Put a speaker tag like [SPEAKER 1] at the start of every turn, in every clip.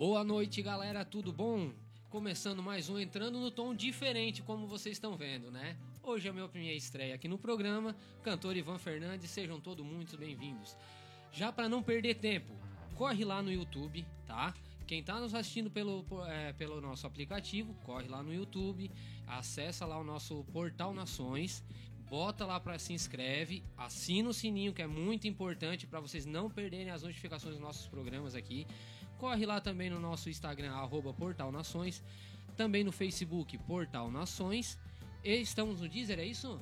[SPEAKER 1] Boa noite, galera, tudo bom? Começando mais um Entrando no Tom diferente, como vocês estão vendo, né? Hoje é a minha primeira estreia aqui no programa, cantor Ivan Fernandes, sejam todos muito bem-vindos. Já para não perder tempo, corre lá no YouTube, tá? Quem tá nos assistindo pelo, é, pelo nosso aplicativo, corre lá no YouTube, acessa lá o nosso Portal Nações, bota lá para se inscreve, assina o sininho que é muito importante para vocês não perderem as notificações dos nossos programas aqui. Corre lá também no nosso Instagram, arroba Portal Nações. Também no Facebook, Portal Nações. E estamos no Deezer, é isso?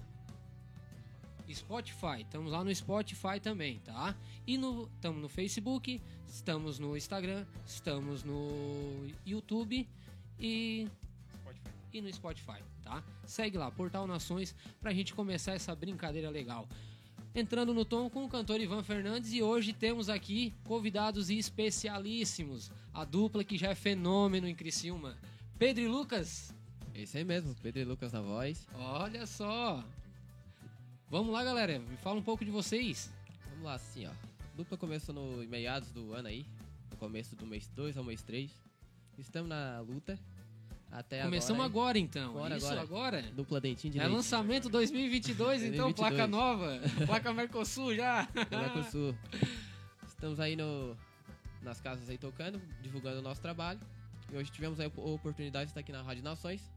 [SPEAKER 1] Spotify, estamos lá no Spotify também, tá? E no, estamos no Facebook, estamos no Instagram, estamos no YouTube e Spotify. e no Spotify, tá? Segue lá, Portal Nações, pra gente começar essa brincadeira legal entrando no tom com o cantor Ivan Fernandes e hoje temos aqui convidados especialíssimos, a dupla que já é fenômeno em Criciúma, Pedro e Lucas.
[SPEAKER 2] Esse aí mesmo, Pedro e Lucas na voz.
[SPEAKER 1] Olha só. Vamos lá, galera, me fala um pouco de vocês.
[SPEAKER 2] Vamos lá, assim, ó. A dupla começou no meados do ano aí, no começo do mês 2 ao mês 3. Estamos na luta até
[SPEAKER 1] Começamos agora,
[SPEAKER 2] agora
[SPEAKER 1] então.
[SPEAKER 2] Agora,
[SPEAKER 1] Isso
[SPEAKER 2] agora.
[SPEAKER 1] agora.
[SPEAKER 2] Dupla dentinho de
[SPEAKER 1] É
[SPEAKER 2] leite.
[SPEAKER 1] lançamento 2022, então
[SPEAKER 2] 2022.
[SPEAKER 1] placa nova, placa Mercosul já.
[SPEAKER 2] Mercosul. Estamos aí no, nas casas aí tocando, divulgando o nosso trabalho. E hoje tivemos a oportunidade de estar aqui na Rádio Nações,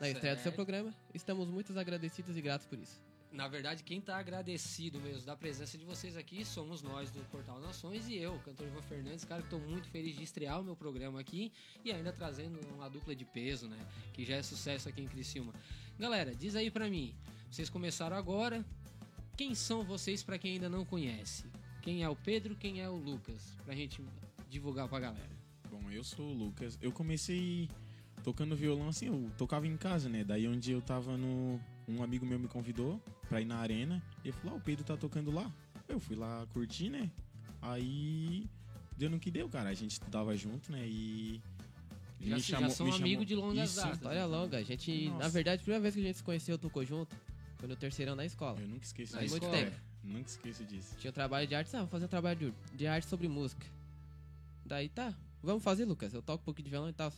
[SPEAKER 2] na estreia do seu programa. Estamos muito agradecidos e gratos por isso.
[SPEAKER 1] Na verdade, quem tá agradecido mesmo da presença de vocês aqui somos nós do Portal Nações e eu, cantor Ivan Fernandes, cara que tô muito feliz de estrear o meu programa aqui e ainda trazendo uma dupla de peso, né? Que já é sucesso aqui em Criciúma. Galera, diz aí pra mim, vocês começaram agora, quem são vocês pra quem ainda não conhece? Quem é o Pedro, quem é o Lucas? Pra gente divulgar pra galera.
[SPEAKER 3] Bom, eu sou o Lucas. Eu comecei tocando violão assim, eu tocava em casa, né? Daí onde eu tava no. Um amigo meu me convidou pra ir na arena. E ele falou: ah, o Pedro tá tocando lá. Eu fui lá curtir, né? Aí. Deu no que deu, cara. A gente estudava junto, né? E. ele
[SPEAKER 1] Já,
[SPEAKER 3] me
[SPEAKER 1] já
[SPEAKER 3] chamou-
[SPEAKER 1] são
[SPEAKER 3] me
[SPEAKER 1] amigos
[SPEAKER 3] chamou-
[SPEAKER 1] de longas
[SPEAKER 3] Isso,
[SPEAKER 1] datas.
[SPEAKER 2] História longa. A gente,
[SPEAKER 3] Nossa.
[SPEAKER 2] na verdade, a primeira vez que a gente se conheceu, tocou junto, foi no terceirão na escola.
[SPEAKER 3] Eu nunca esqueço
[SPEAKER 1] Na
[SPEAKER 3] disso.
[SPEAKER 2] muito
[SPEAKER 1] escola.
[SPEAKER 2] tempo.
[SPEAKER 3] Nunca esqueço disso.
[SPEAKER 2] Tinha um trabalho de arte, ah, vou fazer um trabalho de, de arte sobre música. Daí tá, vamos fazer, Lucas. Eu toco um pouquinho de violão e tal.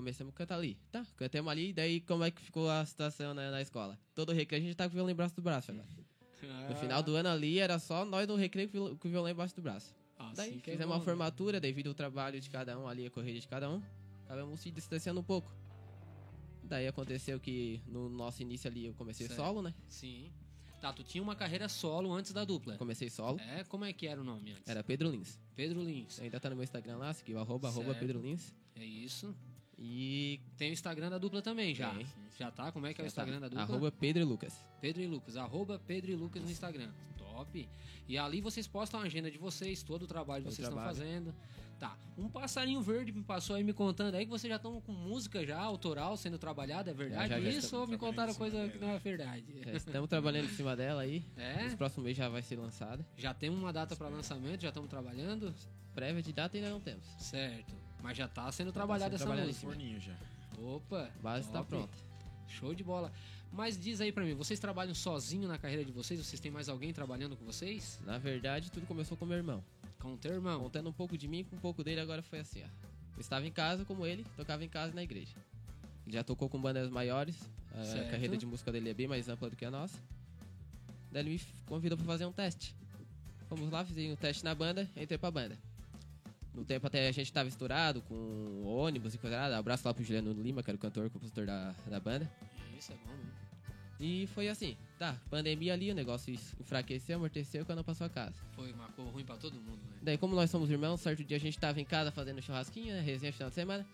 [SPEAKER 2] Começamos a cantar ali. Tá, cantamos ali, e daí como é que ficou a situação na, na escola? Todo recreio a gente tá com o violão embaixo do braço agora. No final do ano ali era só nós no recreio com o violão embaixo do braço.
[SPEAKER 1] Assim
[SPEAKER 2] daí
[SPEAKER 1] que é
[SPEAKER 2] fizemos
[SPEAKER 1] bom,
[SPEAKER 2] uma
[SPEAKER 1] né?
[SPEAKER 2] formatura devido ao trabalho de cada um ali, a corrida de cada um. Acabamos se distanciando um pouco. Daí aconteceu que no nosso início ali eu comecei
[SPEAKER 1] Certo.
[SPEAKER 2] solo, né?
[SPEAKER 1] Sim. Tá, tu tinha uma carreira solo antes da dupla.
[SPEAKER 2] Comecei solo.
[SPEAKER 1] É, como é que era o nome antes?
[SPEAKER 2] Era Pedro Lins.
[SPEAKER 1] Pedro Lins.
[SPEAKER 2] Ainda tá no meu Instagram lá, seguiu arroba, arroba. Pedro Lins.
[SPEAKER 1] É isso.
[SPEAKER 2] E
[SPEAKER 1] Tem o Instagram da dupla também já.
[SPEAKER 2] Tem.
[SPEAKER 1] Já tá? Como é que é o Instagram da dupla?
[SPEAKER 2] Arroba Pedro e Lucas.
[SPEAKER 1] Pedro e Lucas. Arroba Pedro e Lucas no Instagram. Top. E ali vocês postam a agenda de vocês, todo o trabalho que
[SPEAKER 2] Todo
[SPEAKER 1] vocês estão
[SPEAKER 2] trabalho.
[SPEAKER 1] fazendo. Tá. Um passarinho verde me passou aí me contando aí que vocês já estão com música já autoral sendo trabalhada. É verdade
[SPEAKER 2] Já, já,
[SPEAKER 1] isso ou me contaram coisa que não é verdade?
[SPEAKER 2] Já estamos trabalhando em cima dela aí.
[SPEAKER 1] É?
[SPEAKER 2] Nos próximos meses já vai ser lançada.
[SPEAKER 1] Já temos uma data para lançamento, já estamos trabalhando?
[SPEAKER 2] Prévia de data ainda não temos.
[SPEAKER 1] Certo. Mas já tá sendo trabalhada
[SPEAKER 2] sendo
[SPEAKER 1] essa música.
[SPEAKER 3] Forninho já.
[SPEAKER 1] Opa.
[SPEAKER 2] A base tá pronta.
[SPEAKER 1] Show de bola. Mas diz aí pra mim, vocês trabalham sozinho na carreira de vocês? Vocês têm mais alguém trabalhando com vocês?
[SPEAKER 2] Na verdade, tudo começou com meu irmão.
[SPEAKER 1] Com o teu irmão.
[SPEAKER 2] Contando um pouco de mim com um pouco dele, agora foi assim, ó. Eu estava em casa como ele, tocava em casa e na igreja. Ele já tocou com bandas maiores, a
[SPEAKER 1] Certo.
[SPEAKER 2] carreira de música dele é bem mais ampla do que a nossa. Daí ele me convidou pra fazer um teste. Fomos lá, fizemos um teste na banda, entrei pra banda. No tempo até a gente tava estourado com ônibus e coisa nada. Abraço lá pro Juliano Lima, que era o cantor e compositor da, da banda.
[SPEAKER 1] Isso é bom, né?
[SPEAKER 2] E foi assim, tá, pandemia ali, o negócio enfraqueceu, amorteceu quando passou a casa.
[SPEAKER 1] Foi uma cor ruim pra todo mundo, né?
[SPEAKER 2] Daí, como nós somos irmãos, certo dia a gente tava em casa fazendo churrasquinho, né, resenha final de semana.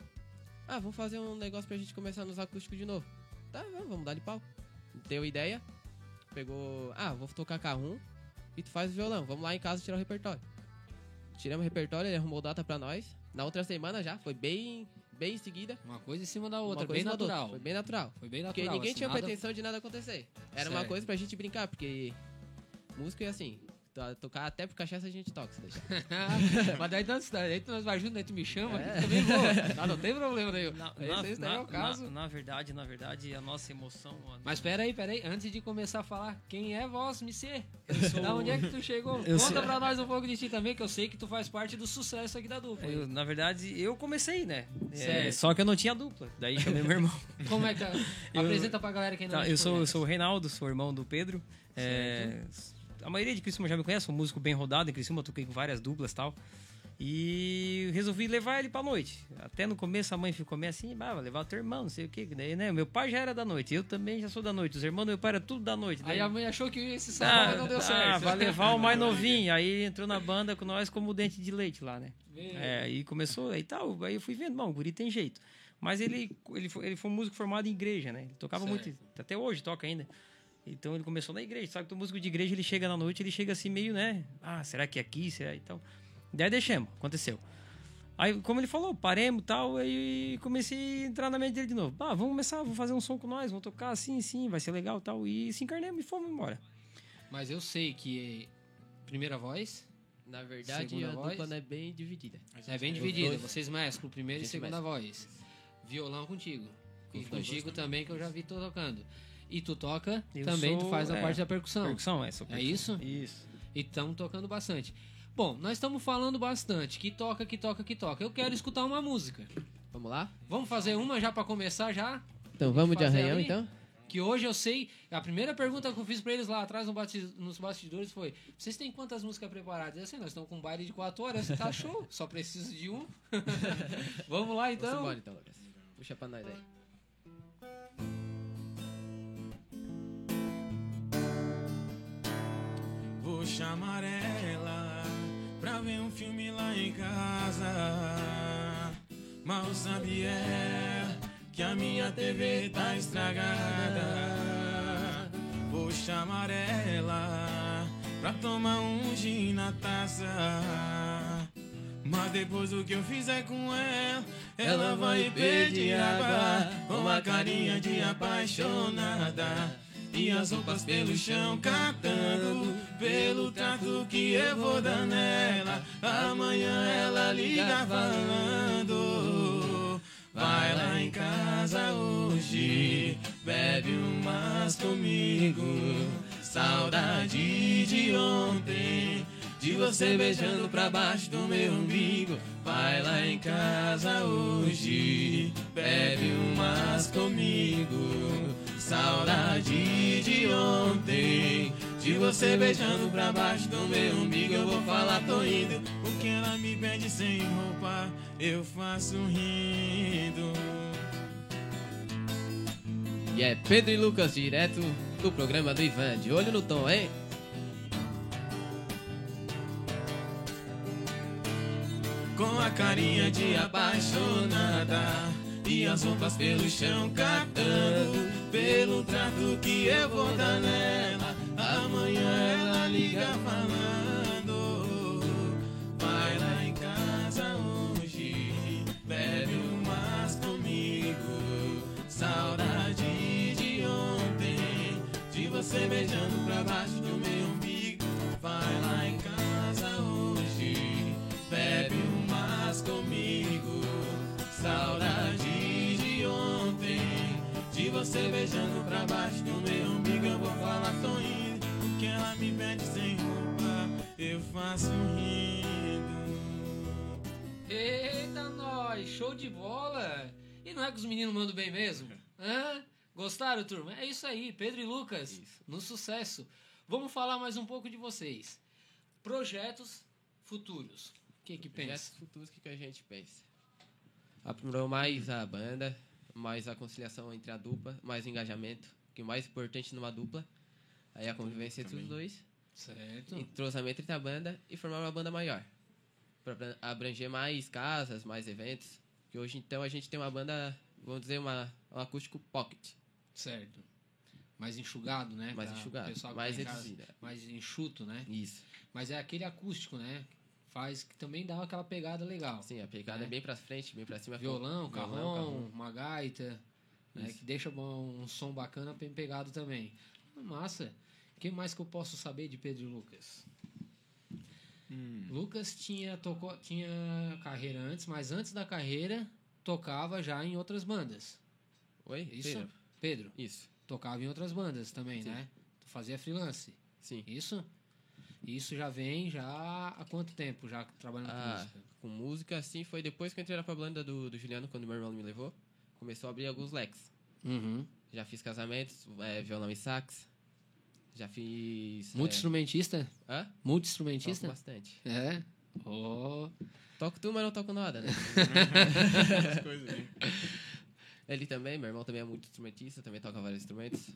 [SPEAKER 2] Ah, vamos fazer um negócio pra gente começar nos acústicos de novo. Tá, vamos, vamos dar de pau. Deu ideia, pegou, ah, vou tocar carrum e tu faz o violão, vamos lá em casa tirar o repertório. Tiramos o repertório, ele arrumou data pra nós. Na outra semana já, foi bem, bem em seguida.
[SPEAKER 1] Uma coisa em cima da
[SPEAKER 2] Uma
[SPEAKER 1] outra,
[SPEAKER 2] coisa
[SPEAKER 1] bem
[SPEAKER 2] da outra.
[SPEAKER 1] natural.
[SPEAKER 2] Foi bem natural.
[SPEAKER 1] Foi bem
[SPEAKER 2] Porque
[SPEAKER 1] natural.
[SPEAKER 2] ninguém
[SPEAKER 1] assim,
[SPEAKER 2] tinha
[SPEAKER 1] nada-
[SPEAKER 2] pretensão de nada acontecer. Era uma
[SPEAKER 1] Certo.
[SPEAKER 2] coisa pra gente brincar, porque música é assim, tocar até por cachaça a gente toca, se deixar.
[SPEAKER 1] Mas daí, nós, daí nós vai junto, daí tu me chama,
[SPEAKER 2] É.
[SPEAKER 1] eu também vou. Ah, não tem problema nenhum.
[SPEAKER 4] Na,
[SPEAKER 1] Esse, esse daí é o caso.
[SPEAKER 4] na- na verdade, na verdade, a nossa emoção. a-
[SPEAKER 1] Mas pera aí, pera aí, antes de começar a falar, quem é vós, Missê?
[SPEAKER 4] sou-
[SPEAKER 1] Da onde é que tu chegou?
[SPEAKER 4] Eu
[SPEAKER 1] Conta
[SPEAKER 4] sou-
[SPEAKER 1] pra nós um pouco de ti também, que eu sei que tu faz parte do sucesso aqui da dupla.
[SPEAKER 4] eu, na verdade, eu comecei, né? É, só que eu não tinha dupla. Daí chamei meu irmão.
[SPEAKER 1] Como é que tá?
[SPEAKER 4] Eu-
[SPEAKER 1] Apresenta pra galera quem não
[SPEAKER 4] Tá, eu, sou, eu
[SPEAKER 1] conhece.
[SPEAKER 4] sou o Reinaldo, sou irmão do Pedro. É, a maioria de Criciúma já me conhece, um músico bem rodado em Criciúma, toquei com várias duplas e tal. E resolvi levar ele pra noite. Até no começo a mãe ficou meio assim, ah, vai levar o teu irmão, não sei o que. Daí, né? Meu pai já era da noite, eu também já sou da noite. Os irmãos do meu pai era tudo da noite.
[SPEAKER 1] Aí
[SPEAKER 4] Daí-
[SPEAKER 1] a mãe achou que esse sábado não deu
[SPEAKER 4] ah,
[SPEAKER 1] certo.
[SPEAKER 4] vai levar o mais novinho. Aí entrou na banda com nós como dente de leite lá, né? É, aí começou aí tal. Aí eu fui vendo, bom, o guri tem jeito. Mas ele, ele, foi, ele foi um músico formado em igreja, né? Ele tocava
[SPEAKER 1] Certo.
[SPEAKER 4] muito, até hoje toca ainda. Então ele começou na igreja. Sabe que o músico de igreja ele chega na noite, ele chega assim meio, né? Ah, será que é aqui? Será? Então. Daí deixamos, aconteceu. Aí, como ele falou, paremos e tal, aí comecei a entrar na mente dele de novo. Ah, vamos começar, vamos fazer um som com nós, vamos tocar assim, sim, vai ser legal e tal. E se encarnemos e fomos embora.
[SPEAKER 1] Mas eu sei que primeira voz
[SPEAKER 2] Na verdade,
[SPEAKER 1] Segunda
[SPEAKER 2] a
[SPEAKER 1] voz?
[SPEAKER 2] dupla não é bem dividida.
[SPEAKER 1] é bem dividida.
[SPEAKER 2] dois.
[SPEAKER 1] Vocês mesclam primeira e segunda
[SPEAKER 2] mescla.
[SPEAKER 1] voz. Violão contigo. E contigo também, que eu já vi tocando. E tu toca,
[SPEAKER 4] Eu
[SPEAKER 1] também tu
[SPEAKER 4] sou-
[SPEAKER 1] faz a
[SPEAKER 4] é,
[SPEAKER 1] parte da percussão.
[SPEAKER 4] Percussão, é, sou
[SPEAKER 1] É
[SPEAKER 4] percussão.
[SPEAKER 1] isso?
[SPEAKER 4] Isso.
[SPEAKER 1] E estamos tocando bastante. Bom, nós estamos falando bastante. Que toca, que toca, que toca. Eu quero escutar uma música.
[SPEAKER 2] Vamos lá?
[SPEAKER 1] Vamos fazer uma já pra começar já?
[SPEAKER 2] Então vamos de arranhão,
[SPEAKER 1] ali?
[SPEAKER 2] então?
[SPEAKER 1] Que hoje eu sei. A primeira pergunta que eu fiz pra eles lá atrás no nos bastidores foi: Vocês têm quantas músicas preparadas? Eu assim, nós estamos com um baile de 4 horas, tá show. Só preciso de um. Vamos lá
[SPEAKER 2] Então... Vamos então, Lucas. Puxa pra nós aí.
[SPEAKER 3] Chamar ela pra ver um filme lá em casa. Mal sabe ela que a minha TV tá estragada. Vou chamar ela pra tomar um gin na taça. Mas depois do que eu fizer com ela, ela vai pedir água com uma carinha de apaixonada. E as roupas pelo chão catando Pelo trato que eu vou dar nela. Amanhã ela liga falando Vai lá em casa hoje Bebe umas comigo. Saudade de ontem De você beijando pra baixo do meu umbigo. Vai lá em casa hoje Bebe umas comigo Saudade de ontem De você beijando pra baixo do meu umbigo Eu vou falar, tô indo Porque ela me pede sem roupa Eu faço rindo
[SPEAKER 2] E é Pedro e Lucas, direto do programa do Ivan. De olho no tom, hein?
[SPEAKER 3] Com a carinha de apaixonada E as roupas pelo chão catando Pelo trato que eu vou dar nela você beijando pra baixo do meu umbigo Eu vou falar tô indo Porque ela me pede sem roupa Eu faço rindo
[SPEAKER 1] Eita, nós! Show de bola! E não é que os meninos mandam bem mesmo? Hã? Gostaram, turma? É isso aí, Pedro e Lucas, no sucesso. Vamos falar mais um pouco de vocês. Projetos futuros. O que que
[SPEAKER 2] Projetos
[SPEAKER 1] pensa?
[SPEAKER 2] futuros, o que, que a gente pensa? Aprimorou mais a banda, mais a conciliação entre a dupla, mais o engajamento, que o mais importante numa dupla. Aí a convivência entre os dois,
[SPEAKER 1] Certo.
[SPEAKER 2] entrosamento entre a banda e formar uma banda maior. Para abranger mais casas, mais eventos. Que hoje então a gente tem uma banda, vamos dizer, uma, um acústico pocket.
[SPEAKER 1] Certo. Mais enxugado, né?
[SPEAKER 2] Mais
[SPEAKER 1] Pra
[SPEAKER 2] enxugado, mais é.
[SPEAKER 1] Mais enxuto, né?
[SPEAKER 2] Isso.
[SPEAKER 1] Mas é aquele acústico, né? Faz que também dá aquela pegada legal.
[SPEAKER 2] Sim, a pegada é,
[SPEAKER 1] É.
[SPEAKER 2] bem pra frente, bem pra cima.
[SPEAKER 1] Violão, carrom,
[SPEAKER 2] carrom.
[SPEAKER 1] uma gaita, né, que deixa bom, um som bacana bem pegado também. Massa. O que mais que eu posso saber de Pedro Lucas?
[SPEAKER 3] Hum.
[SPEAKER 1] Lucas tinha, tocou, tinha carreira antes, mas antes da carreira tocava já em outras bandas.
[SPEAKER 2] Oi?
[SPEAKER 1] Isso?
[SPEAKER 2] Pedro?
[SPEAKER 1] Pedro,
[SPEAKER 2] Isso.
[SPEAKER 1] tocava em outras bandas também,
[SPEAKER 2] Sim.
[SPEAKER 1] né? Fazia freelance.
[SPEAKER 2] Sim.
[SPEAKER 1] Isso? Isso já vem já há quanto tempo já trabalhando com
[SPEAKER 2] Ah,
[SPEAKER 1] música?
[SPEAKER 2] com música, assim, foi depois que eu entrei na banda do, do Juliano, quando meu irmão me levou. Começou a abrir alguns leques.
[SPEAKER 1] Uhum.
[SPEAKER 2] Já fiz casamentos, é, violão e sax. Já fiz...
[SPEAKER 1] Multi-instrumentista?
[SPEAKER 2] É... Hã? Toco
[SPEAKER 1] Multi-instrumentista?
[SPEAKER 2] bastante.
[SPEAKER 1] É. Oh.
[SPEAKER 2] Toco tu, mas não toco nada, né?
[SPEAKER 3] Essas coisas aí.
[SPEAKER 2] Ele também, meu irmão também é muito instrumentista, também toca vários instrumentos.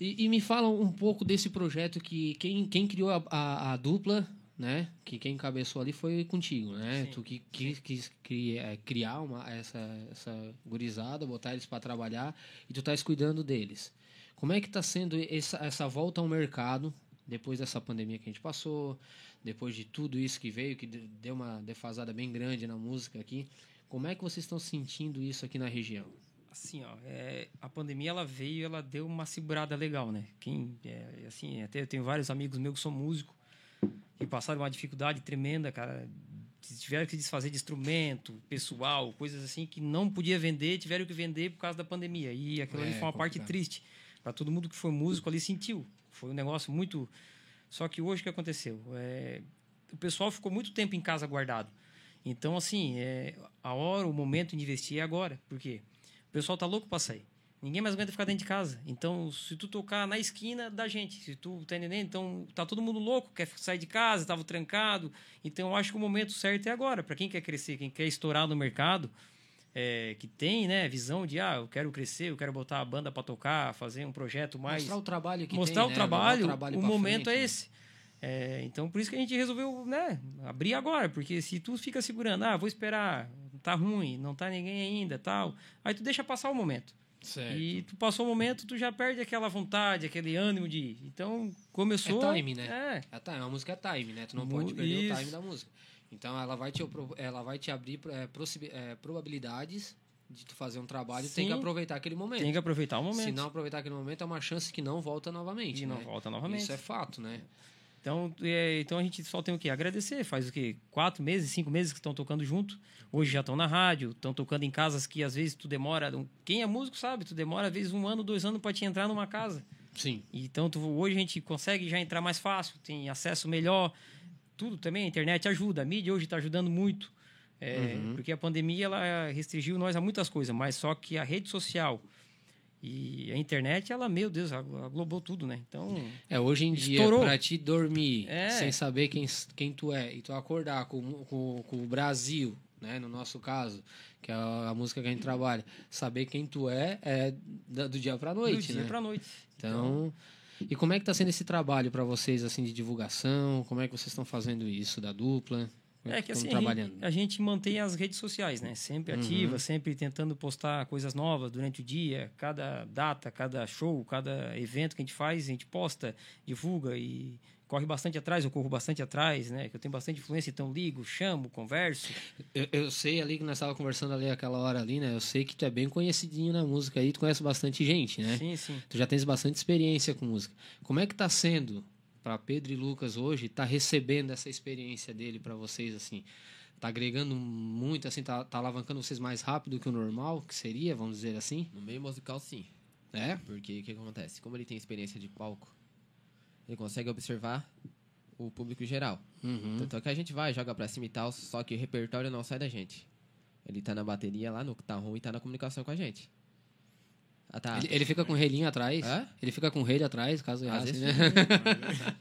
[SPEAKER 1] E, e me fala um pouco desse projeto que quem, quem criou a, a, a dupla, né? Que quem encabeçou ali foi contigo, né?
[SPEAKER 4] Sim.
[SPEAKER 1] Tu que quis, quis é, criar uma, essa, essa gurizada, botar eles para trabalhar e tu estás cuidando deles. Como é que está sendo essa, essa volta ao mercado depois dessa pandemia que a gente passou, depois de tudo isso que veio, que de- deu uma defasada bem grande na música aqui? Como é que vocês estão sentindo isso aqui na região?
[SPEAKER 4] Assim, ó, é, a pandemia ela veio, ela deu uma segurada legal, né? Quem, é, assim, até eu tenho vários amigos meus que são músicos que passaram uma dificuldade tremenda, cara. Tiveram que desfazer de instrumento, pessoal, coisas assim que não podia vender, tiveram que vender por causa da pandemia. E aquilo ali
[SPEAKER 1] É,
[SPEAKER 4] foi uma parte
[SPEAKER 1] complicado.
[SPEAKER 4] triste. Para todo mundo que foi músico ali sentiu. Foi um negócio muito. Só que hoje o que aconteceu? É, o pessoal ficou muito tempo em casa guardado. Então, assim, é, a hora, o momento de investir é agora. Por quê? O pessoal tá louco para sair. Ninguém mais aguenta ficar dentro de casa. Então, se tu tocar na esquina da gente, se tu tá entendendo, então tá todo mundo louco, quer sair de casa, tava trancado. Então, eu acho que o momento certo é agora. Para quem quer crescer, quem quer estourar no mercado, é, que tem, né, visão de, ah, eu quero crescer, eu quero botar a banda para tocar, fazer um projeto mais
[SPEAKER 1] mostrar o trabalho que
[SPEAKER 4] mostrar
[SPEAKER 1] tem,
[SPEAKER 4] o
[SPEAKER 1] né?
[SPEAKER 4] trabalho,
[SPEAKER 1] Levar trabalho
[SPEAKER 4] o
[SPEAKER 1] pra
[SPEAKER 4] momento
[SPEAKER 1] frente,
[SPEAKER 4] é esse. É, então, por isso que a gente resolveu, né, abrir agora, porque se tu fica segurando, ah, vou esperar, tá ruim, não tá ninguém ainda, tal, aí tu deixa passar o momento.
[SPEAKER 1] Certo.
[SPEAKER 4] E tu passou o momento, tu já perde aquela vontade, aquele ânimo de ir. Então, começou...
[SPEAKER 1] É time, né?
[SPEAKER 4] É,
[SPEAKER 1] É time, a música é time, né? Tu não pode perder o
[SPEAKER 4] isso.
[SPEAKER 1] time da música. Então ela vai te, ela vai te abrir é, é, probabilidades de tu fazer um trabalho e tem
[SPEAKER 4] Sim.
[SPEAKER 1] que aproveitar aquele momento.
[SPEAKER 4] tem que aproveitar o momento.
[SPEAKER 1] Se não aproveitar aquele momento, é uma chance que não volta novamente.
[SPEAKER 4] E não
[SPEAKER 1] né?
[SPEAKER 4] volta novamente.
[SPEAKER 1] Isso é fato, né?
[SPEAKER 4] Então, é, então a gente só tem o que agradecer. Faz o quê? Quatro meses, cinco meses que estão tocando junto. Hoje já estão na rádio, estão tocando em casas que às vezes tu demora. Quem é músico sabe, tu demora às vezes um ano, dois anos para te entrar numa casa.
[SPEAKER 1] Sim.
[SPEAKER 4] Então tu, hoje a gente consegue já entrar mais fácil, tem acesso melhor. Tudo também, a internet ajuda. A mídia hoje está ajudando muito. É,
[SPEAKER 1] Uhum.
[SPEAKER 4] Porque a pandemia ela restringiu nós a muitas coisas, mas só que a rede social e a internet, ela, meu Deus, aglobou tudo, né? Então,
[SPEAKER 1] É, hoje em dia,
[SPEAKER 4] Estourou.
[SPEAKER 1] pra te dormir
[SPEAKER 4] É.
[SPEAKER 1] sem saber quem, quem tu é e tu acordar com, com, com o Brasil, né? No nosso caso, que é a, música que a gente trabalha, saber quem tu é é do dia pra
[SPEAKER 4] do
[SPEAKER 1] noite,
[SPEAKER 4] dia
[SPEAKER 1] né?
[SPEAKER 4] pra noite.
[SPEAKER 1] Então, e como é que tá sendo esse trabalho para vocês, assim, de divulgação? Como é que vocês estão fazendo isso, da dupla? Como
[SPEAKER 4] É que assim, a
[SPEAKER 1] trabalhando?
[SPEAKER 4] gente, a gente mantém as redes sociais, né? Sempre
[SPEAKER 1] Uhum.
[SPEAKER 4] ativa, sempre tentando postar coisas novas durante o dia. Cada data, cada show, cada evento que a gente faz, a gente posta, divulga e corre bastante atrás. Eu corro bastante atrás, né? Que eu tenho bastante influência, então ligo, chamo, converso.
[SPEAKER 1] Eu, eu sei ali que nós estávamos conversando ali aquela hora ali, né? Eu sei que tu é bem conhecidinho na música aí, tu conhece bastante gente, né?
[SPEAKER 4] Sim, sim.
[SPEAKER 1] Tu já tens bastante experiência com música. Como é que tá sendo para Pedro e Lucas hoje, tá recebendo essa experiência dele para vocês assim? Tá agregando muito assim, tá, tá alavancando vocês mais rápido que o normal, que seria, vamos dizer assim?
[SPEAKER 2] No meio musical, sim.
[SPEAKER 1] É?
[SPEAKER 2] Porque o que acontece? Como ele tem experiência de palco, ele consegue observar o público geral.
[SPEAKER 1] Uhum.
[SPEAKER 2] Tanto é que a gente vai, joga pra cima e tal, só que o repertório não sai da gente. Ele tá na bateria lá, no tá ruim e tá na comunicação com a gente. Ah, tá.
[SPEAKER 1] Ele, ele fica com o relinho atrás.
[SPEAKER 2] Hã?
[SPEAKER 1] Ele fica com o relho atrás, caso
[SPEAKER 2] Às
[SPEAKER 1] errasse,
[SPEAKER 2] vezes
[SPEAKER 1] né?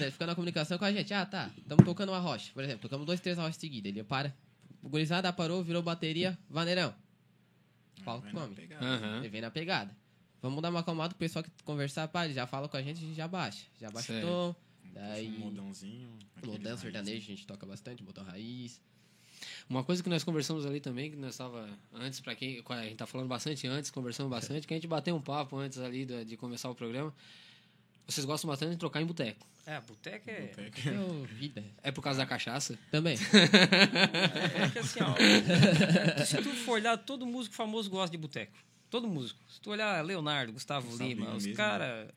[SPEAKER 2] Ele fica na comunicação com a gente. Ah, tá. Estamos tocando uma rocha. Por exemplo, tocamos dois, três rochas seguidas. Ele para. O gurizada parou, virou bateria. Vaneirão.
[SPEAKER 3] Na
[SPEAKER 2] come.
[SPEAKER 3] pegada.
[SPEAKER 1] Aham.
[SPEAKER 2] Ele vem na pegada. Vamos dar uma acalmada pro pessoal que conversar, pá, ele já fala com a gente, a gente já baixa. Já baixa o tom.
[SPEAKER 3] Um
[SPEAKER 2] Daí.
[SPEAKER 3] modãozinho. aquele
[SPEAKER 2] Modão sertanejo, a gente toca bastante, botão raiz.
[SPEAKER 1] Uma coisa que nós conversamos ali também, que nós estava antes, para quem. A gente tá falando bastante antes, conversando bastante, que a gente bateu um papo antes ali de, de começar o programa. Vocês gostam bastante de trocar em boteco.
[SPEAKER 4] É, boteco é.
[SPEAKER 3] Boteco.
[SPEAKER 2] Meu, vida.
[SPEAKER 1] É por causa da cachaça?
[SPEAKER 2] Também.
[SPEAKER 4] É que assim, ó. se tu for olhar, todo músico famoso gosta de boteco. Todo músico. Se tu olhar Leonardo, Gustavo
[SPEAKER 3] Gustavo
[SPEAKER 4] Lima,
[SPEAKER 3] Lima
[SPEAKER 4] os caras.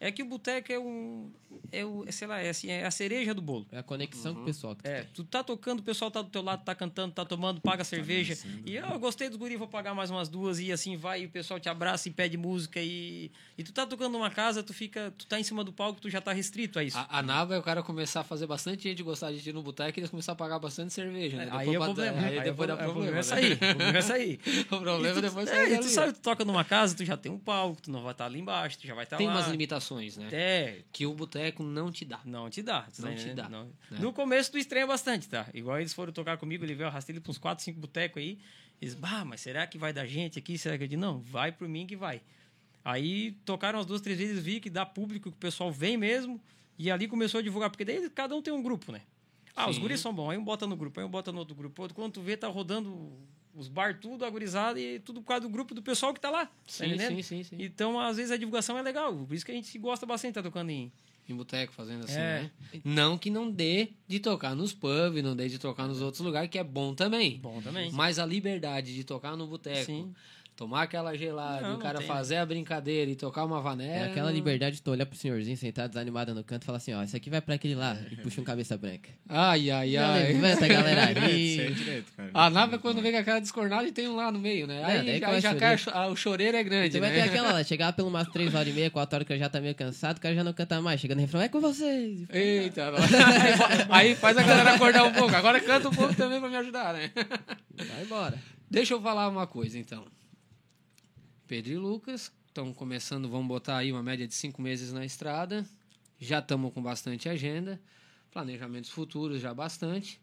[SPEAKER 4] É que o boteco é um. É o, é, sei lá, é, assim, é a cereja do bolo.
[SPEAKER 2] É a conexão com o pessoal.
[SPEAKER 4] É,
[SPEAKER 2] tem.
[SPEAKER 4] tu tá tocando, o pessoal tá do teu lado, tá cantando, tá tomando, paga cerveja. E "Ah, eu gostei dos guri, vou pagar mais umas duas e assim vai, e o pessoal te abraça e pede música e e tu tá tocando numa casa, tu fica, tu tá em cima do palco, tu já tá restrito a isso.
[SPEAKER 1] A, a nava é o cara começar a fazer bastante gente gostar de ir no boteco e eles começar a pagar bastante cerveja, né?
[SPEAKER 4] aí é o problema.
[SPEAKER 1] Aí,
[SPEAKER 4] Aí
[SPEAKER 1] depois
[SPEAKER 4] é
[SPEAKER 1] dá
[SPEAKER 4] o
[SPEAKER 1] problema.
[SPEAKER 4] É
[SPEAKER 1] né?
[SPEAKER 4] O problema é aí.
[SPEAKER 1] O problema
[SPEAKER 4] E tu,
[SPEAKER 1] depois
[SPEAKER 4] é,
[SPEAKER 1] sai
[SPEAKER 4] e tu sabe, tu toca numa casa, tu já tem um palco, tu não vai estar ali embaixo, tu já vai estar
[SPEAKER 1] Tem
[SPEAKER 4] lá.
[SPEAKER 1] umas limitações, né?
[SPEAKER 4] É,
[SPEAKER 1] Que o boteco não te dá.
[SPEAKER 4] não te dá.
[SPEAKER 1] Não
[SPEAKER 4] tá
[SPEAKER 1] te dá,
[SPEAKER 4] Não.
[SPEAKER 1] né?
[SPEAKER 4] No começo tu estranha bastante, tá? Igual eles foram tocar comigo, ele veio, ele pra uns 4, 5 botecos aí. Eles, bah, mas será que vai dar gente aqui? Será que eu digo, não, vai por mim que vai. Aí tocaram as duas, três vezes, vi que dá público, que o pessoal vem mesmo. E ali começou a divulgar, porque daí cada um tem um grupo, né? Ah, os
[SPEAKER 1] Sim.
[SPEAKER 4] guris são bons, aí um bota no grupo, aí um bota no outro grupo. Quando tu vê, tá rodando os bar tudo, agorizado, e tudo por causa do grupo do pessoal que tá lá. tá
[SPEAKER 1] Sim,
[SPEAKER 4] entendendo?
[SPEAKER 1] sim, sim, sim.
[SPEAKER 4] Então, às vezes, a divulgação é legal. Por isso que a gente gosta bastante de estar tocando em,
[SPEAKER 1] Em boteco, fazendo assim,
[SPEAKER 4] É.
[SPEAKER 1] né? Não que não dê de tocar nos pubs, não dê de tocar nos outros lugares, que é bom também.
[SPEAKER 4] Bom também.
[SPEAKER 1] Mas a liberdade de tocar no boteco,
[SPEAKER 4] Sim.
[SPEAKER 1] Tomar aquela gelada,
[SPEAKER 4] Não,
[SPEAKER 1] o cara fazer a brincadeira e tocar uma vanela.
[SPEAKER 2] É aquela liberdade de tu olhar pro senhorzinho sentado desanimado no canto e falar assim, ó, isso aqui vai pra aquele lá. E puxa um cabeça branca.
[SPEAKER 1] Ai, ai, ai.
[SPEAKER 2] levanta a galera
[SPEAKER 3] Isso é
[SPEAKER 2] ali.
[SPEAKER 3] direto, cara.
[SPEAKER 1] A nave é quando vem com aquela descornada e tem um lá no meio, né?
[SPEAKER 2] É,
[SPEAKER 1] Aí,
[SPEAKER 2] daí
[SPEAKER 1] já- cai, a cho- a- o choreiro é grande,
[SPEAKER 2] Você vai
[SPEAKER 1] né?
[SPEAKER 2] ter aquela lá, chegava pelo umas 3 horas e meia, 4 horas que eu já tá meio cansado, o cara já não canta mais. Chega no refrão, é com vocês.
[SPEAKER 1] Eita, aí faz a galera acordar um pouco. Agora canta um pouco também pra me ajudar, né?
[SPEAKER 2] Vai embora.
[SPEAKER 1] Deixa eu falar uma coisa, então. Pedro e Lucas estão começando, vamos botar aí uma média de cinco meses na estrada. Já estamos com bastante agenda. Planejamentos futuros já bastante.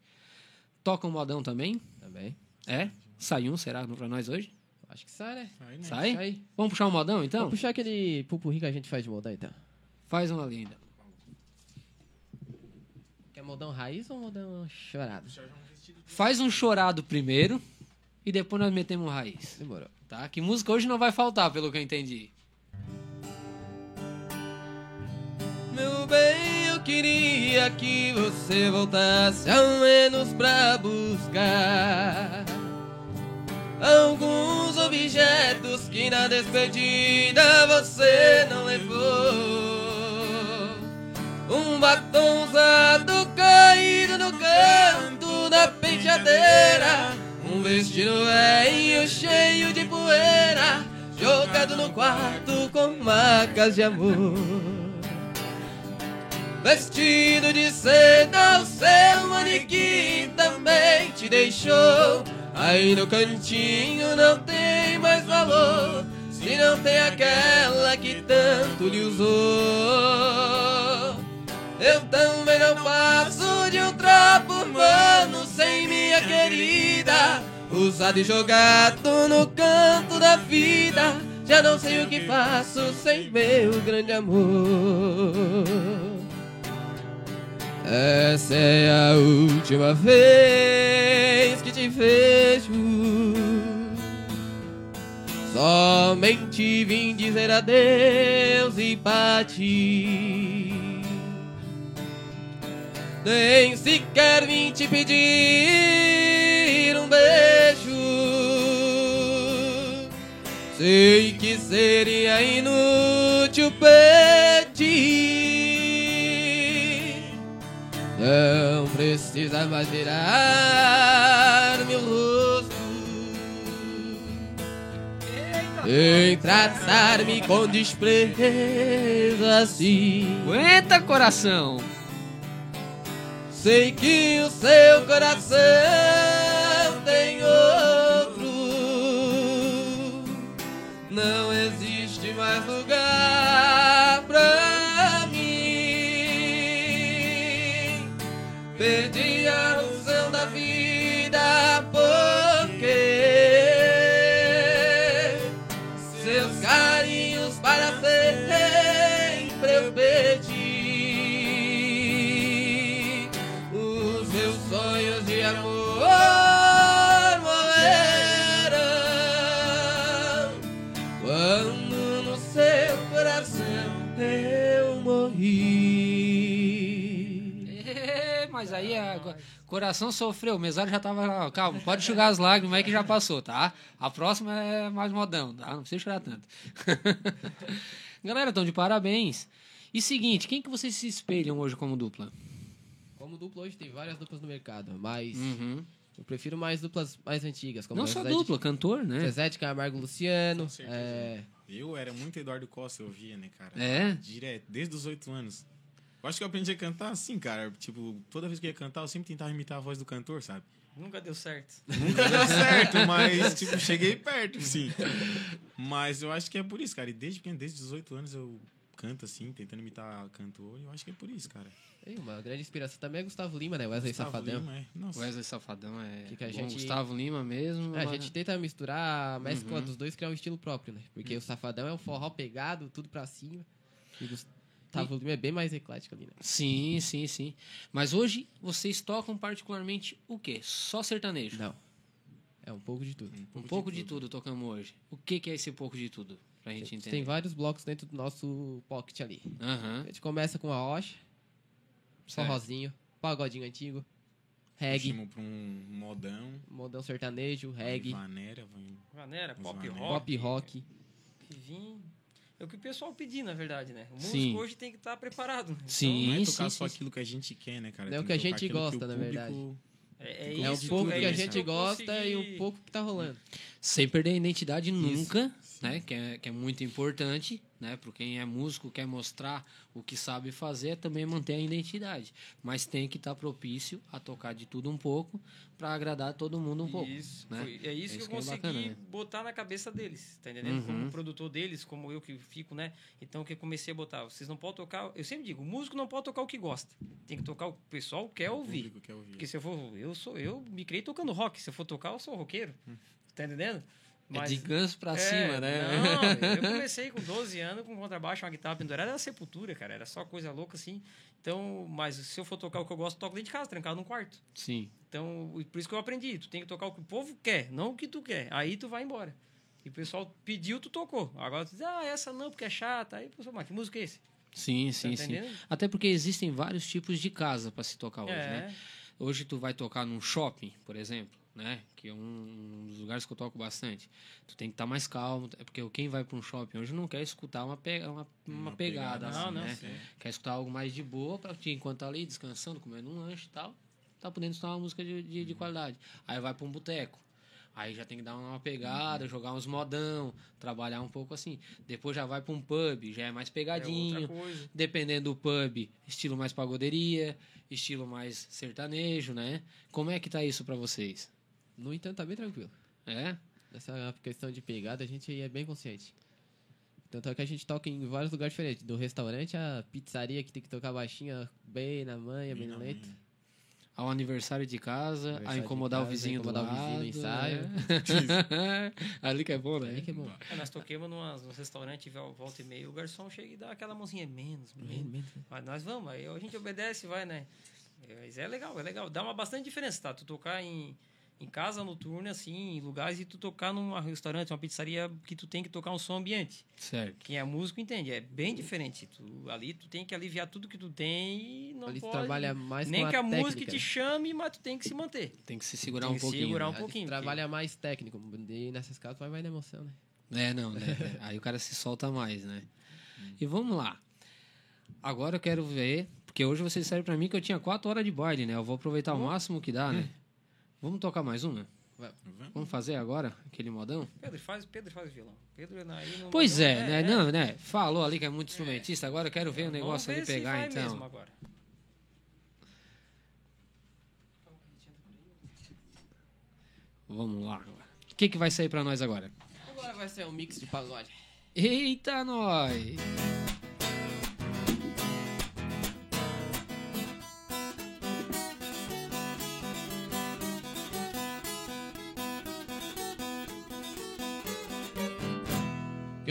[SPEAKER 1] Tocam modão também?
[SPEAKER 2] Também.
[SPEAKER 1] É? Sai um, será, pra nós hoje?
[SPEAKER 2] Acho que sai, né?
[SPEAKER 3] Aí, né?
[SPEAKER 1] Sai?
[SPEAKER 2] Sai.
[SPEAKER 1] Vamos puxar um modão, então?
[SPEAKER 2] Vamos puxar aquele pupurri que a gente faz de modão, então.
[SPEAKER 1] Faz uma linda.
[SPEAKER 2] Quer modão raiz ou modão chorado?
[SPEAKER 1] Faz um chorado primeiro e depois nós metemos um raiz.
[SPEAKER 2] Demorou.
[SPEAKER 1] Tá? Que música hoje não vai faltar, pelo que eu entendi.
[SPEAKER 2] Meu bem, eu queria que você voltasse ao menos pra buscar alguns objetos que na despedida você não levou. Um batom usado caído no canto da penteadeira. Um vestido velho cheio de poeira, jogado no quarto com marcas de amor. Vestido de seda, o seu manequim também te deixou. Aí no cantinho não tem mais valor, se não tem aquela que tanto lhe usou. Eu também não passo de um trapo humano sem minha querida. Usado e jogado no canto da vida. Já não sei o que faço sem meu grande amor. Essa é a última vez que te vejo. Somente vim dizer adeus e parti. Nem sequer vim te pedir um beijo. Sei que seria inútil pedir. Não precisa mais virar meu rosto. Em tratar-me com desprezo assim.
[SPEAKER 1] Aguenta, coração!
[SPEAKER 2] Sei que o seu coração Não existe mais lugar pra mim. Perdi coração
[SPEAKER 1] sofreu, o mesário já tava calma, pode enxugar as lágrimas aí que já passou, tá? A próxima é mais modão, tá? Não precisa chorar tanto. Galera, estão de parabéns. E seguinte, quem que vocês se espelham hoje como dupla?
[SPEAKER 2] Como dupla hoje tem várias duplas no mercado, mas
[SPEAKER 1] Uhum.
[SPEAKER 2] eu prefiro mais duplas mais antigas. Como
[SPEAKER 1] Não só
[SPEAKER 2] Zezé de-
[SPEAKER 1] dupla, cantor, né?
[SPEAKER 2] Zezé de Camargo Luciano.
[SPEAKER 3] Com certeza.
[SPEAKER 2] É,
[SPEAKER 3] Eu era muito Eduardo Costa, eu via, né, cara?
[SPEAKER 1] É?
[SPEAKER 3] Direto, desde os oito anos. Eu acho que eu aprendi a cantar assim, cara. Tipo, toda vez que eu ia cantar, eu sempre tentava imitar a voz do cantor, sabe?
[SPEAKER 4] Nunca deu certo.
[SPEAKER 3] Nunca deu certo, mas, tipo, cheguei perto, sim. Mas eu acho que é por isso, cara. E desde pequeno, desde 18 anos, eu canto assim, tentando imitar cantor. E eu acho que é por isso, cara.
[SPEAKER 2] e uma grande inspiração também é Gustavo Lima, né? Wesley
[SPEAKER 3] Gustavo
[SPEAKER 2] Safadão.
[SPEAKER 3] Lima, é. Nossa.
[SPEAKER 1] Wesley Safadão é.
[SPEAKER 2] Que que a
[SPEAKER 1] bom,
[SPEAKER 2] gente-
[SPEAKER 1] Gustavo Lima mesmo.
[SPEAKER 2] É, a gente tenta misturar a mescla
[SPEAKER 1] Uhum.
[SPEAKER 2] dos dois, criar um estilo próprio, né? Porque o Safadão é um forró pegado, tudo pra cima. E o Gustavo Lima é bem mais eclético ali, né?
[SPEAKER 1] Sim, sim, sim. Mas hoje vocês tocam particularmente o quê? Só sertanejo?
[SPEAKER 2] Não. É um pouco de tudo.
[SPEAKER 1] Um pouco de tudo tocamos hoje. O que, que é esse pouco de tudo? Pra gente entender.
[SPEAKER 2] Tem vários blocos dentro do nosso pocket ali.
[SPEAKER 1] Aham.
[SPEAKER 2] A gente começa com a rocha,
[SPEAKER 1] certo.
[SPEAKER 2] forrozinho, pagodinho antigo, reggae,
[SPEAKER 3] Chamo pra um modão.
[SPEAKER 2] modão sertanejo, reggae,
[SPEAKER 3] Vaneira,
[SPEAKER 4] Maneira, pop
[SPEAKER 3] Maneira.
[SPEAKER 4] rock.
[SPEAKER 2] pop rock.
[SPEAKER 4] Vim. É o que o pessoal pedir, na verdade, né? O músico
[SPEAKER 1] Sim.
[SPEAKER 4] hoje tem que estar preparado. né?
[SPEAKER 1] Sim.
[SPEAKER 3] Não é tocar
[SPEAKER 1] sim,
[SPEAKER 3] só
[SPEAKER 1] sim.
[SPEAKER 3] aquilo que a gente quer, né, cara?
[SPEAKER 2] É o que a gente
[SPEAKER 3] que
[SPEAKER 2] gosta, na verdade.
[SPEAKER 4] É,
[SPEAKER 2] É um
[SPEAKER 4] isso-
[SPEAKER 2] pouco
[SPEAKER 4] é
[SPEAKER 2] que a
[SPEAKER 4] isso
[SPEAKER 2] gente gosta e um pouco que tá rolando.
[SPEAKER 1] Sem perder a identidade nunca, né? Que é, que é muito importante, né? Para quem é músico, quer mostrar o que sabe fazer, é também manter a identidade. Mas tem que estar propício a tocar de tudo um pouco para agradar todo mundo um pouco.
[SPEAKER 4] Isso,
[SPEAKER 1] né?
[SPEAKER 4] foi- é isso
[SPEAKER 1] É
[SPEAKER 4] que eu
[SPEAKER 1] que é
[SPEAKER 4] consegui
[SPEAKER 1] bacana, né?
[SPEAKER 4] botar na cabeça deles, tá entendendo?
[SPEAKER 1] Uhum.
[SPEAKER 4] Como produtor deles, como eu que fico, né? Então que eu comecei a botar, vocês não podem tocar, eu sempre digo, o músico não pode tocar o que gosta. Tem que tocar o que o pessoal quer
[SPEAKER 3] o
[SPEAKER 4] ouvir.
[SPEAKER 3] quer ouvir.
[SPEAKER 4] Porque se eu for, eu sou, eu me criei tocando rock, se eu for tocar, eu sou roqueiro. Tá entendendo?
[SPEAKER 1] É de ganso pra
[SPEAKER 4] É,
[SPEAKER 1] cima, né?
[SPEAKER 4] Não, eu comecei com 12 anos com contrabaixo, uma guitarra pendurada, era sepultura, cara. Era só coisa louca assim. Então, mas se eu for tocar o que eu gosto, eu toco dentro de casa, trancado num quarto.
[SPEAKER 1] Sim.
[SPEAKER 4] Então, por isso que eu aprendi. Tu tem que tocar o que o povo quer, não o que tu quer. Aí tu vai embora. E o pessoal pediu, tu tocou. Agora tu diz, ah, essa não, porque é chata. Aí, pessoal, mas que música é esse?
[SPEAKER 1] Sim, sim, sim.
[SPEAKER 4] entendendo?
[SPEAKER 1] Até porque existem vários tipos de casa para se tocar hoje,
[SPEAKER 4] é.
[SPEAKER 1] né? Hoje tu vai tocar num shopping, por exemplo, né? Que é um dos lugares que eu toco bastante. Tu tem que estar mais calmo, é porque quem vai para um shopping hoje não quer escutar uma, pe- uma, uma
[SPEAKER 3] Uma
[SPEAKER 1] pegada,
[SPEAKER 3] pegada,
[SPEAKER 1] assim,
[SPEAKER 4] não,
[SPEAKER 1] né?
[SPEAKER 4] sim.
[SPEAKER 1] Quer escutar algo mais de boa para ti, enquanto tá ali descansando, comendo um lanche e tal, tá podendo escutar uma música de, de, de qualidade. Aí vai para um boteco. Aí já tem que dar uma pegada, jogar uns modão, trabalhar um pouco assim. Depois já vai para um pub, já é mais
[SPEAKER 4] É
[SPEAKER 1] pegadinho.
[SPEAKER 4] coisa.
[SPEAKER 1] Dependendo do pub, estilo mais pagoderia, estilo mais sertanejo, né? Como é que tá isso pra vocês?
[SPEAKER 2] No entanto, tá bem tranquilo.
[SPEAKER 1] É?
[SPEAKER 2] Nessa questão de pegada, a gente é bem consciente. Tanto é que a gente toca em vários lugares diferentes. Do restaurante à pizzaria, que tem que tocar baixinha, bem na manha, bem,
[SPEAKER 3] Bem
[SPEAKER 2] no leito.
[SPEAKER 3] manhã.
[SPEAKER 1] Ao aniversário de casa,
[SPEAKER 2] Aniversário
[SPEAKER 1] a incomodar o
[SPEAKER 2] casa,
[SPEAKER 1] vizinho
[SPEAKER 2] incomodar
[SPEAKER 1] do
[SPEAKER 2] o vizinho
[SPEAKER 1] lado.
[SPEAKER 2] no ensaio.
[SPEAKER 1] né? Ali que é bom, né?
[SPEAKER 2] Aí que é bom.
[SPEAKER 4] É, nós toquemos num restaurante, vol- volta e meia, o garçom chega e dá aquela mãozinha menos, menos.
[SPEAKER 2] Menos, menos.
[SPEAKER 4] Mas nós vamos, aí a gente obedece e vai, né? Mas é legal, é legal. Dá uma bastante diferença, tá? Tu tocar em, em casa noturna, assim, em lugares e tu tocar num restaurante, uma pizzaria que tu tem que tocar um som ambiente.
[SPEAKER 1] Certo.
[SPEAKER 4] Quem é músico entende, é bem diferente. Tu, ali tu tem que aliviar tudo que tu tem e não
[SPEAKER 2] Ali
[SPEAKER 4] pode...
[SPEAKER 2] trabalha mais
[SPEAKER 4] Nem
[SPEAKER 2] com a
[SPEAKER 4] que a
[SPEAKER 2] técnica.
[SPEAKER 4] música te chame, mas tu tem que se manter.
[SPEAKER 1] Tem que se segurar
[SPEAKER 4] Tem
[SPEAKER 1] um
[SPEAKER 4] que
[SPEAKER 1] pouquinho.
[SPEAKER 4] segurar um
[SPEAKER 1] né?
[SPEAKER 2] Ali tu
[SPEAKER 4] pouquinho,
[SPEAKER 2] trabalha mais técnico. E nessas casas vai mais na emoção, né?
[SPEAKER 1] É, não, né? Aí o cara se solta mais, né? E vamos lá. Agora eu quero ver, porque hoje vocês disseram pra mim que eu tinha quatro horas de baile, né? Eu vou aproveitar o máximo que dá, né? Vamos tocar mais uma?
[SPEAKER 3] Vamos?
[SPEAKER 1] Vamos fazer agora aquele modão?
[SPEAKER 4] Pedro faz, Pedro faz violão. Pedro aí não
[SPEAKER 1] Pois
[SPEAKER 4] não-
[SPEAKER 1] é, né? Não, né? Falou ali que é muito instrumentista, agora eu quero ver o
[SPEAKER 4] Vamos
[SPEAKER 1] negócio
[SPEAKER 4] ver
[SPEAKER 1] ali pegar então. Vamos lá. agora. O que, que vai sair pra nós agora?
[SPEAKER 2] Agora vai ser um mix de pagode.
[SPEAKER 1] Eita, nós!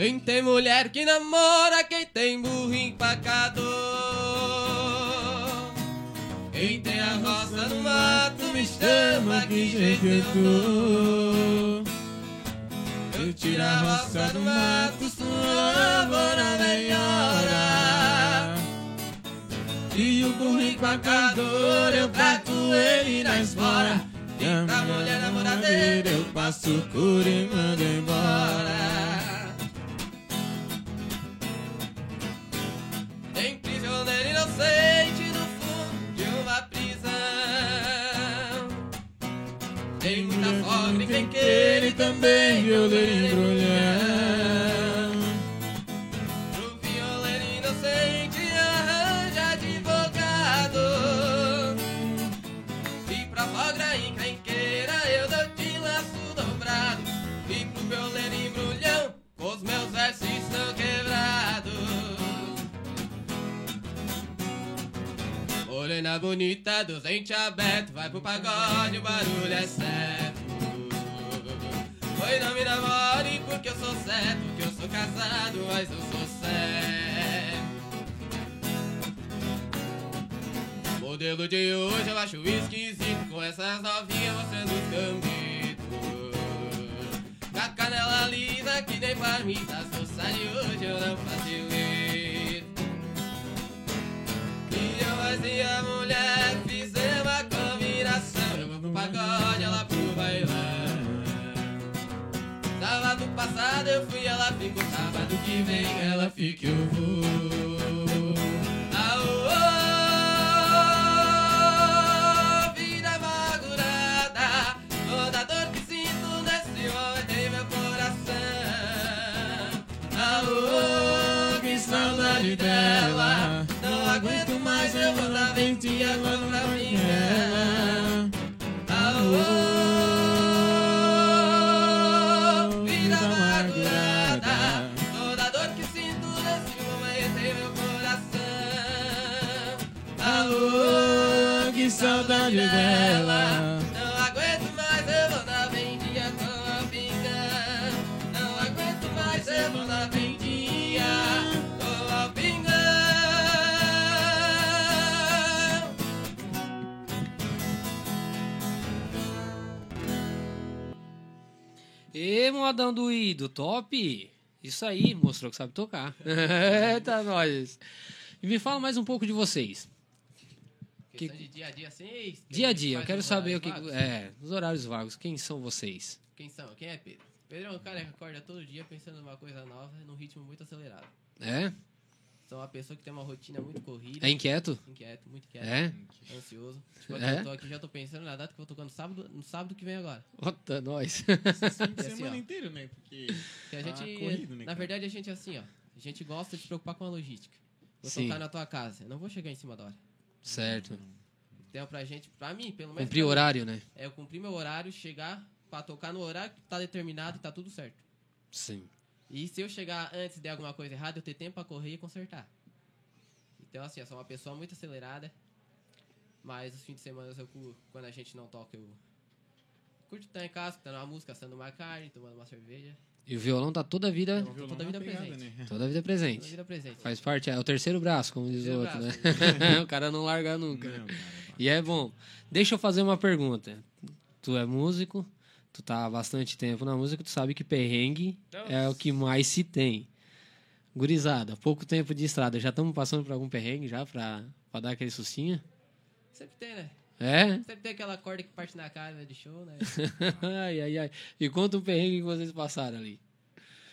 [SPEAKER 2] Quem tem mulher que namora, quem tem burro empacador. Quem tem a roça no mato, me chama que jeito eu tô. Eu tiro a roça do mato, sua lavoura melhora. E o burro empacador, eu bato ele na espora. E pra mulher namoradeira, eu passo cura e mando embora. Bonita, dos abertos Vai pro pagode, o barulho é certo. Oi, não me namore porque eu sou certo Que eu sou casado, mas eu sou certo. Modelo de hoje eu acho esquisito Com essas novinhas mostrando os cambitos Com a canela lisa que nem palmita Sou de hoje eu não facilito Mais e a mulher fizemos uma combinação? Eu vou pro pagode, ela pro bailão. Sábado passado eu fui, ela ficou. Sábado que vem ela fica, eu vou
[SPEAKER 1] E modão do Ido, top! Isso aí, mostrou que sabe tocar. Eita, nós! E me fala mais um pouco de vocês.
[SPEAKER 2] Questão de dia a dia assim
[SPEAKER 1] Dia a dia, eu quero saber o que.
[SPEAKER 2] vagos?
[SPEAKER 1] É, os horários vagos, quem são vocês?
[SPEAKER 2] Quem são? Quem é Pedro? Pedro é um cara que acorda todo dia pensando numa coisa nova num ritmo muito acelerado.
[SPEAKER 1] É?
[SPEAKER 2] Sou uma pessoa que tem uma rotina muito corrida.
[SPEAKER 1] É inquieto?
[SPEAKER 2] Inquieto, muito inquieto.
[SPEAKER 1] É?
[SPEAKER 2] Ansioso. Tipo,
[SPEAKER 1] É?
[SPEAKER 2] eu tô aqui já tô pensando na data que eu vou tocar no sábado, no sábado que vem agora.
[SPEAKER 1] Ota, nós.
[SPEAKER 2] Assim,
[SPEAKER 3] semana
[SPEAKER 2] ó.
[SPEAKER 3] inteiro, né? Porque.
[SPEAKER 2] Que a
[SPEAKER 3] Tá
[SPEAKER 2] gente,
[SPEAKER 3] corrido, né,
[SPEAKER 2] na
[SPEAKER 3] cara?
[SPEAKER 2] verdade, a gente é assim, ó. A gente gosta de se preocupar com a logística. Vou
[SPEAKER 1] Sim.
[SPEAKER 2] tocar na tua casa. Eu não vou chegar em cima da hora.
[SPEAKER 1] certo.
[SPEAKER 2] Então, pra gente, pra mim, pelo menos.
[SPEAKER 1] Cumprir horário, né?
[SPEAKER 2] É eu cumprir meu horário, chegar pra tocar no horário que tá determinado e tá tudo certo.
[SPEAKER 1] Sim.
[SPEAKER 2] E se eu chegar antes de alguma coisa errada, eu ter tempo pra correr e consertar. Então, assim, eu sou uma pessoa muito acelerada. Mas os fins de semana, eu, quando a gente não toca, eu curto estar em casa, escutando uma música, assando uma carne, tomando uma cerveja.
[SPEAKER 1] E o violão tá toda a vida,
[SPEAKER 2] Então,
[SPEAKER 3] Violão
[SPEAKER 2] toda a vida
[SPEAKER 3] na pegada,
[SPEAKER 2] presente.
[SPEAKER 3] né?
[SPEAKER 1] toda a vida
[SPEAKER 2] Toda a
[SPEAKER 1] presente.
[SPEAKER 2] vida presente.
[SPEAKER 1] Faz parte, é o terceiro braço, como diz o outro,
[SPEAKER 2] braço,
[SPEAKER 1] né? o cara não larga nunca.
[SPEAKER 3] Não, cara.
[SPEAKER 1] E é bom. Deixa eu fazer uma pergunta. Tu é músico, tu tá há bastante tempo na música, tu sabe que perrengue é o que mais se tem. Gurizada, pouco tempo de estrada, já estamos passando por algum perrengue já pra, pra dar aquele sustinho?
[SPEAKER 2] Sempre tem, né?
[SPEAKER 1] É?
[SPEAKER 2] Sempre tem aquela corda que parte na cara né, de show, né?
[SPEAKER 1] ai, ai, ai. E conta um perrengue que vocês passaram ali.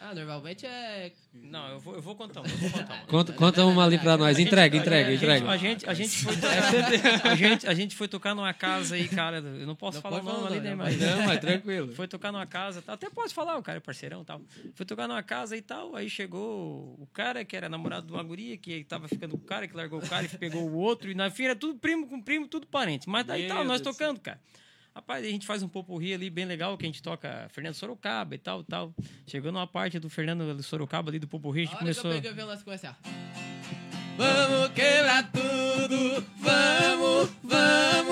[SPEAKER 2] Ah, normalmente é.
[SPEAKER 4] Não, eu vou, eu vou contar, uma, eu vou contar. uma.
[SPEAKER 1] Conta, conta uma ali pra nós. Entrega, entrega,
[SPEAKER 4] a gente,
[SPEAKER 1] entrega.
[SPEAKER 4] A gente, a gente foi, a gente, a gente foi tocar numa casa aí, cara. Eu não posso
[SPEAKER 2] Não
[SPEAKER 4] falar o
[SPEAKER 2] pode
[SPEAKER 4] nome ali, né? Mas
[SPEAKER 1] Não, mas tranquilo.
[SPEAKER 4] foi tocar numa casa, tá? até posso falar, o cara é parceirão e tal. Foi tocar numa casa e tal, aí chegou o cara que era namorado de uma guria, que tava ficando com o cara, que largou o cara e pegou o outro, e na fim era tudo primo com primo, tudo parente. Mas daí
[SPEAKER 1] Meu
[SPEAKER 4] tal, nós tocando, cara. Rapaz, a gente faz um popurri ali bem legal, que a gente toca Fernando Sorocaba e tal, tal. Chegou numa parte do Fernando Sorocaba ali do popurri, a gente
[SPEAKER 2] A hora que eu
[SPEAKER 4] começou...
[SPEAKER 2] peguei o violão, você começa a... Vamos quebrar tudo, vamos, vamos,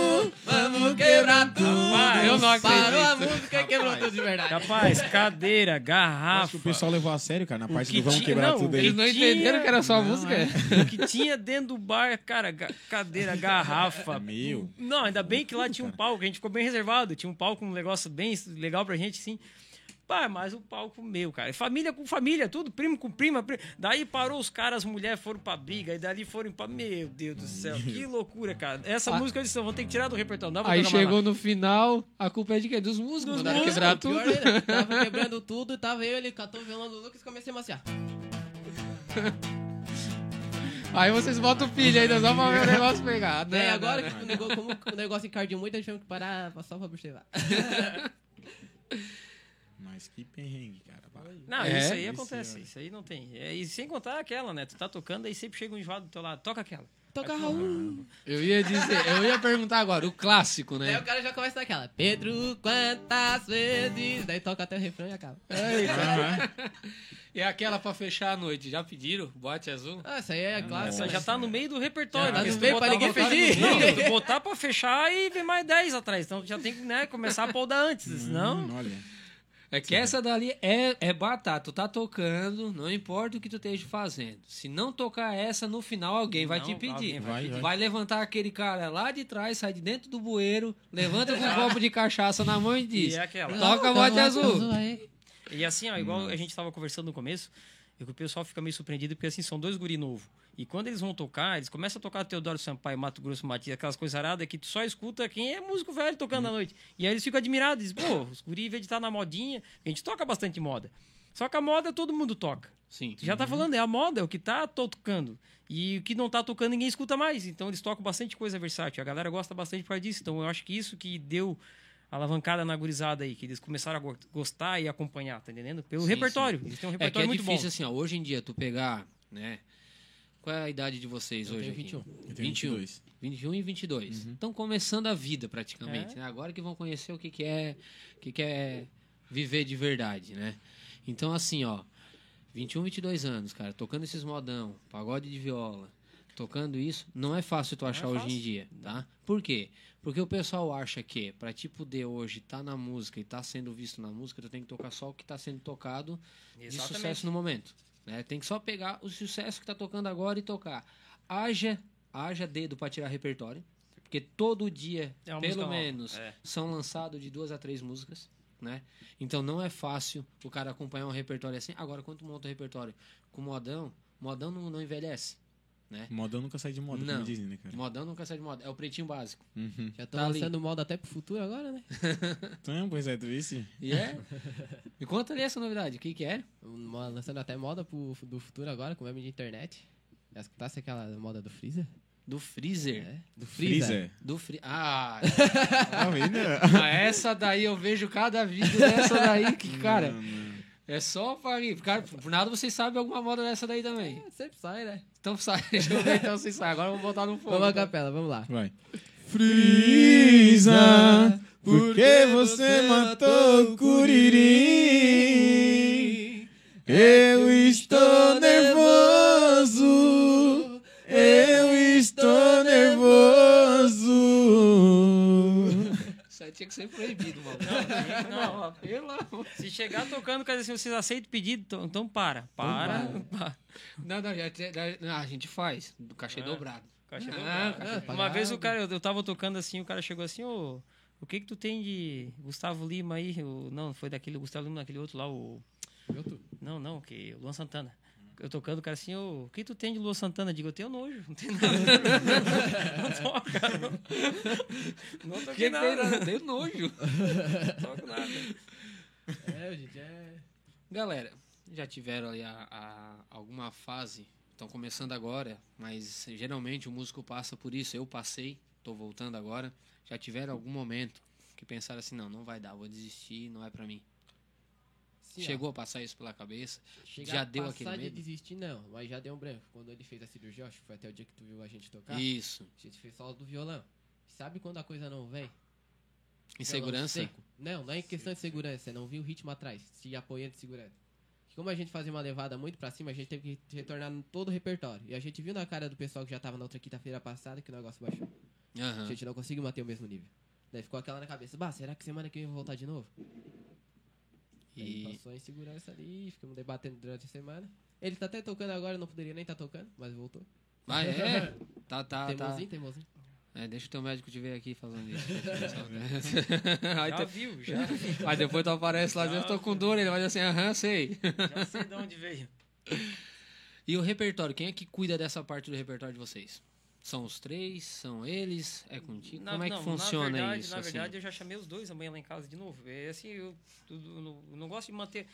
[SPEAKER 2] tudo.
[SPEAKER 4] Rapaz, eu não acredito.
[SPEAKER 2] Parou a música e quebrou tudo de verdade.
[SPEAKER 4] Capaz, cadeira,
[SPEAKER 3] Acho que
[SPEAKER 4] garrafa.
[SPEAKER 3] o pessoal levou a sério, cara, na parte
[SPEAKER 4] que
[SPEAKER 3] do vamos
[SPEAKER 4] tinha-
[SPEAKER 3] quebrar
[SPEAKER 4] não,
[SPEAKER 3] tudo aí.
[SPEAKER 1] Eles não entenderam que era só a
[SPEAKER 3] Não,
[SPEAKER 1] música?
[SPEAKER 3] é.
[SPEAKER 4] O que tinha dentro do bar, cara, ga- cadeira, garrafa.
[SPEAKER 3] Meu.
[SPEAKER 4] Não, ainda bem que lá tinha um palco, a gente ficou bem reservado. Tinha um palco, um negócio bem legal pra gente, sim. Pá, mas o palco meu, cara. Família com família, tudo, primo com prima. pri- Daí parou os caras, as mulheres foram pra briga, e dali foram pra. Meu Deus do céu, que loucura, cara. Essa
[SPEAKER 1] Ah.
[SPEAKER 4] música eu disse, vou ter que tirar do repertório. Não
[SPEAKER 1] Aí chegou no final, a culpa é de quê? Dos músicos.
[SPEAKER 4] Dos
[SPEAKER 1] mandaram
[SPEAKER 4] músicos,
[SPEAKER 1] quebrar tudo.
[SPEAKER 2] Pior tava quebrando tudo, tava eu, ele catou o violão do Lucas e comecei a maciar.
[SPEAKER 1] Aí vocês botam o pilha ainda só pra ver o negócio pegar.
[SPEAKER 2] E
[SPEAKER 1] Não, não,
[SPEAKER 2] agora,
[SPEAKER 1] não.
[SPEAKER 2] que o negócio, como o negócio encardiu muito, a gente teve que parar só pra observar.
[SPEAKER 3] Mas que perrengue, cara.
[SPEAKER 4] Não,
[SPEAKER 1] É,
[SPEAKER 4] isso aí acontece.
[SPEAKER 3] é-
[SPEAKER 4] Isso aí não tem. É, e sem contar aquela, né? Tu tá tocando, aí sempre chega um enjoado do teu lado. Toca aquela.
[SPEAKER 2] Toca Raul.
[SPEAKER 1] Eu ia dizer, eu ia perguntar agora, o clássico, né?
[SPEAKER 2] o cara já começa naquela. Pedro, quantas vezes? Daí toca até o refrão e acaba.
[SPEAKER 3] Aham.
[SPEAKER 1] E aquela pra fechar a noite, já pediram? Bote azul?
[SPEAKER 2] Ah, isso aí é clássico.
[SPEAKER 4] Essa
[SPEAKER 2] né?
[SPEAKER 4] já tá no meio do repertório.
[SPEAKER 2] Já tá no meio pra ninguém pedir.
[SPEAKER 4] tu botar pra fechar e vem mais 10 atrás. Então já tem que né, começar a podar antes. Senão.
[SPEAKER 3] Hum, olha.
[SPEAKER 1] É que essa dali é, é batata. Tu tá tocando, não importa o que tu esteja fazendo. Se não tocar essa, no final alguém vai
[SPEAKER 4] Não,
[SPEAKER 1] te pedir.
[SPEAKER 4] alguém
[SPEAKER 3] vai
[SPEAKER 1] vai,
[SPEAKER 3] pedir.
[SPEAKER 1] levantar aquele cara lá de trás, sai de dentro do bueiro, levanta com um copo de cachaça na mão e diz:
[SPEAKER 4] E é aquela.
[SPEAKER 1] Toca bote azul.
[SPEAKER 4] E assim, ó, igual a gente tava conversando no começo, o pessoal fica meio surpreendido porque assim, são dois guri novos. E quando eles vão tocar, eles começam a tocar Teodoro Sampaio, Mato Grosso, Matias, aquelas coisas aradas que tu só escuta quem é músico velho tocando à noite. E aí eles ficam admirados, dizem, pô, os guri, de estar na modinha, a gente toca bastante moda. Só que a moda todo mundo toca.
[SPEAKER 1] Sim.
[SPEAKER 4] Tu já tá falando, é a moda, é o que tá tocando. E o que não tá tocando, ninguém escuta mais. Então eles tocam bastante coisa versátil. A galera gosta bastante por disso. Então eu acho que isso que deu alavancada na gurizada aí, que eles começaram a go- gostar e acompanhar, tá entendendo? Pelo
[SPEAKER 1] Sim,
[SPEAKER 4] repertório. Eles têm um
[SPEAKER 1] É que
[SPEAKER 4] repertório
[SPEAKER 1] é
[SPEAKER 4] muito
[SPEAKER 1] difícil
[SPEAKER 4] bom.
[SPEAKER 1] assim, ó. Hoje em dia, tu pegar, né? Qual é a idade de vocês
[SPEAKER 2] Eu
[SPEAKER 1] hoje?
[SPEAKER 2] tenho
[SPEAKER 1] aqui?
[SPEAKER 2] 21.
[SPEAKER 3] Eu tenho
[SPEAKER 1] 21. 21 e 22. Estão começando a vida praticamente,
[SPEAKER 4] É.
[SPEAKER 1] né? Agora que vão conhecer o que, que é o que, que é viver de verdade, né? Então assim, ó, 21, 22 anos, cara, tocando esses modão, pagode de viola, tocando isso, não é fácil tu achar hoje em
[SPEAKER 4] fácil.
[SPEAKER 1] dia, tá? Por quê? Porque o pessoal acha que pra te poder hoje estar na música e tá sendo visto na música, tu tem que tocar só o que tá sendo tocado de
[SPEAKER 4] Exatamente.
[SPEAKER 1] sucesso no momento. Né? Tem que só pegar o sucesso que tá tocando agora e tocar. Haja, haja dedo para tirar repertório, porque todo dia,
[SPEAKER 4] É
[SPEAKER 1] pelo menos,
[SPEAKER 4] É.
[SPEAKER 1] são lançados de duas a três músicas. Né? Então não é fácil o cara acompanhar um repertório assim. Agora, quando tu monta um repertório com modão, modão não, não envelhece.
[SPEAKER 3] Modão nunca sai de moda,
[SPEAKER 1] Não.
[SPEAKER 3] como dizem, né, cara?
[SPEAKER 1] Modão nunca sai de moda. É o pretinho básico.
[SPEAKER 3] Uhum.
[SPEAKER 2] Já tô
[SPEAKER 1] Tá ali.
[SPEAKER 2] lançando moda até pro futuro agora, né?
[SPEAKER 3] Então, pois é, tu visse?
[SPEAKER 1] E é? Me conta ali essa novidade. O que, que é?
[SPEAKER 2] Mo- Lançando até moda pro, do futuro agora, com meme de internet. Já escutasse aquela moda do Freezer?
[SPEAKER 1] Do freezer.
[SPEAKER 2] É, do Freezer.
[SPEAKER 3] Freezer.
[SPEAKER 1] Do free... Ah,
[SPEAKER 3] Tá?
[SPEAKER 1] Ah, essa daí eu vejo cada vídeo dessa daí que, cara,
[SPEAKER 3] Não, não.
[SPEAKER 1] É só rir. Cara, por nada vocês sabem alguma moda dessa daí também.
[SPEAKER 2] É, sempre sai, né?
[SPEAKER 1] Então sai, deixa eu ver então vocês sabem. Agora vamos botar no fogo.
[SPEAKER 2] Vamos à
[SPEAKER 1] então.
[SPEAKER 2] capela, vamos lá.
[SPEAKER 3] Vai. Freeza, por que você matou Curirim? Eu estou nervoso,
[SPEAKER 1] tinha que ser proibido, mano.
[SPEAKER 4] Não, não.
[SPEAKER 1] Pelo amor.
[SPEAKER 4] Se chegar tocando, quer dizer assim, vocês aceitam o pedido, então, então para. Para. para.
[SPEAKER 1] Não, não, já, a gente faz. Do cachê
[SPEAKER 4] Ah.
[SPEAKER 1] dobrado.
[SPEAKER 4] Caixa
[SPEAKER 1] Ah,
[SPEAKER 4] dobrada.
[SPEAKER 1] caixa
[SPEAKER 2] Ah,
[SPEAKER 4] Uma
[SPEAKER 2] pagar
[SPEAKER 4] vez o cara, eu, eu tava tocando assim, o cara chegou assim, ô, o que que tu tem de Gustavo Lima aí? O, não, foi daquele Gustavo Lima, daquele outro lá, o... Não, não, que o Luan Santana. Eu tocando, o cara assim, o que tu tem de Luan Santana? Digo, eu tenho nojo, não tem nada. não toco, cara. Não, não toquei
[SPEAKER 1] Que
[SPEAKER 4] nada.
[SPEAKER 1] nada, deu nojo.
[SPEAKER 4] Não toco nada.
[SPEAKER 2] É, gente, é.
[SPEAKER 1] Galera, já tiveram ali a, a- alguma fase, estão começando agora, mas geralmente o músico passa por isso. Eu passei, tô voltando agora. Já tiveram algum momento que pensaram assim, não, não vai dar, vou desistir, não é pra mim.
[SPEAKER 2] Sim, ó,
[SPEAKER 1] Chegou a passar isso pela cabeça? já
[SPEAKER 2] a
[SPEAKER 1] deu aquele
[SPEAKER 2] de
[SPEAKER 1] medo?
[SPEAKER 2] desistir, não. Mas já deu um branco. Quando ele fez a cirurgia, acho que foi até o dia que tu viu a gente tocar.
[SPEAKER 1] Isso.
[SPEAKER 2] A gente fez solo do violão. Sabe quando a coisa não vem?
[SPEAKER 1] Insegurança?
[SPEAKER 2] Não, não é em questão de segurança, é não vi o ritmo atrás, se apoiando e segurando. Como a gente fazia uma levada muito pra cima, a gente teve que retornar no todo o repertório. E a gente viu na cara do pessoal que já tava na outra quinta-feira passada que o negócio baixou. A
[SPEAKER 1] Aham.
[SPEAKER 2] gente não conseguiu manter o mesmo nível. Daí ficou aquela na cabeça, bah, será que semana que vem eu vou voltar de novo? E aí passou a insegurança ali, ficamos debatendo durante a semana. Ele tá até tocando agora, não poderia nem estar tocando, mas voltou.
[SPEAKER 1] Ah, é? Tá, tá, tá.
[SPEAKER 2] teimosinho, teimosinho.
[SPEAKER 1] É, deixa o teu médico te ver aqui falando isso. aí,
[SPEAKER 4] Já
[SPEAKER 1] tu-
[SPEAKER 4] viu, já
[SPEAKER 1] aí depois tu aparece lá,
[SPEAKER 4] Já
[SPEAKER 1] eu tô com dor, ele vai dizer assim, aham, sei.
[SPEAKER 4] Já sei de onde veio.
[SPEAKER 1] E o repertório, quem é que cuida dessa parte do repertório de vocês? São os três? São eles? É contigo?
[SPEAKER 4] Na-
[SPEAKER 1] Como é que
[SPEAKER 4] não,
[SPEAKER 1] funciona
[SPEAKER 4] na verdade,
[SPEAKER 1] isso?
[SPEAKER 4] Na
[SPEAKER 1] assim?
[SPEAKER 4] verdade, eu já chamei os dois amanhã lá em casa de novo. É assim, eu, eu não, eu não gosto de manter.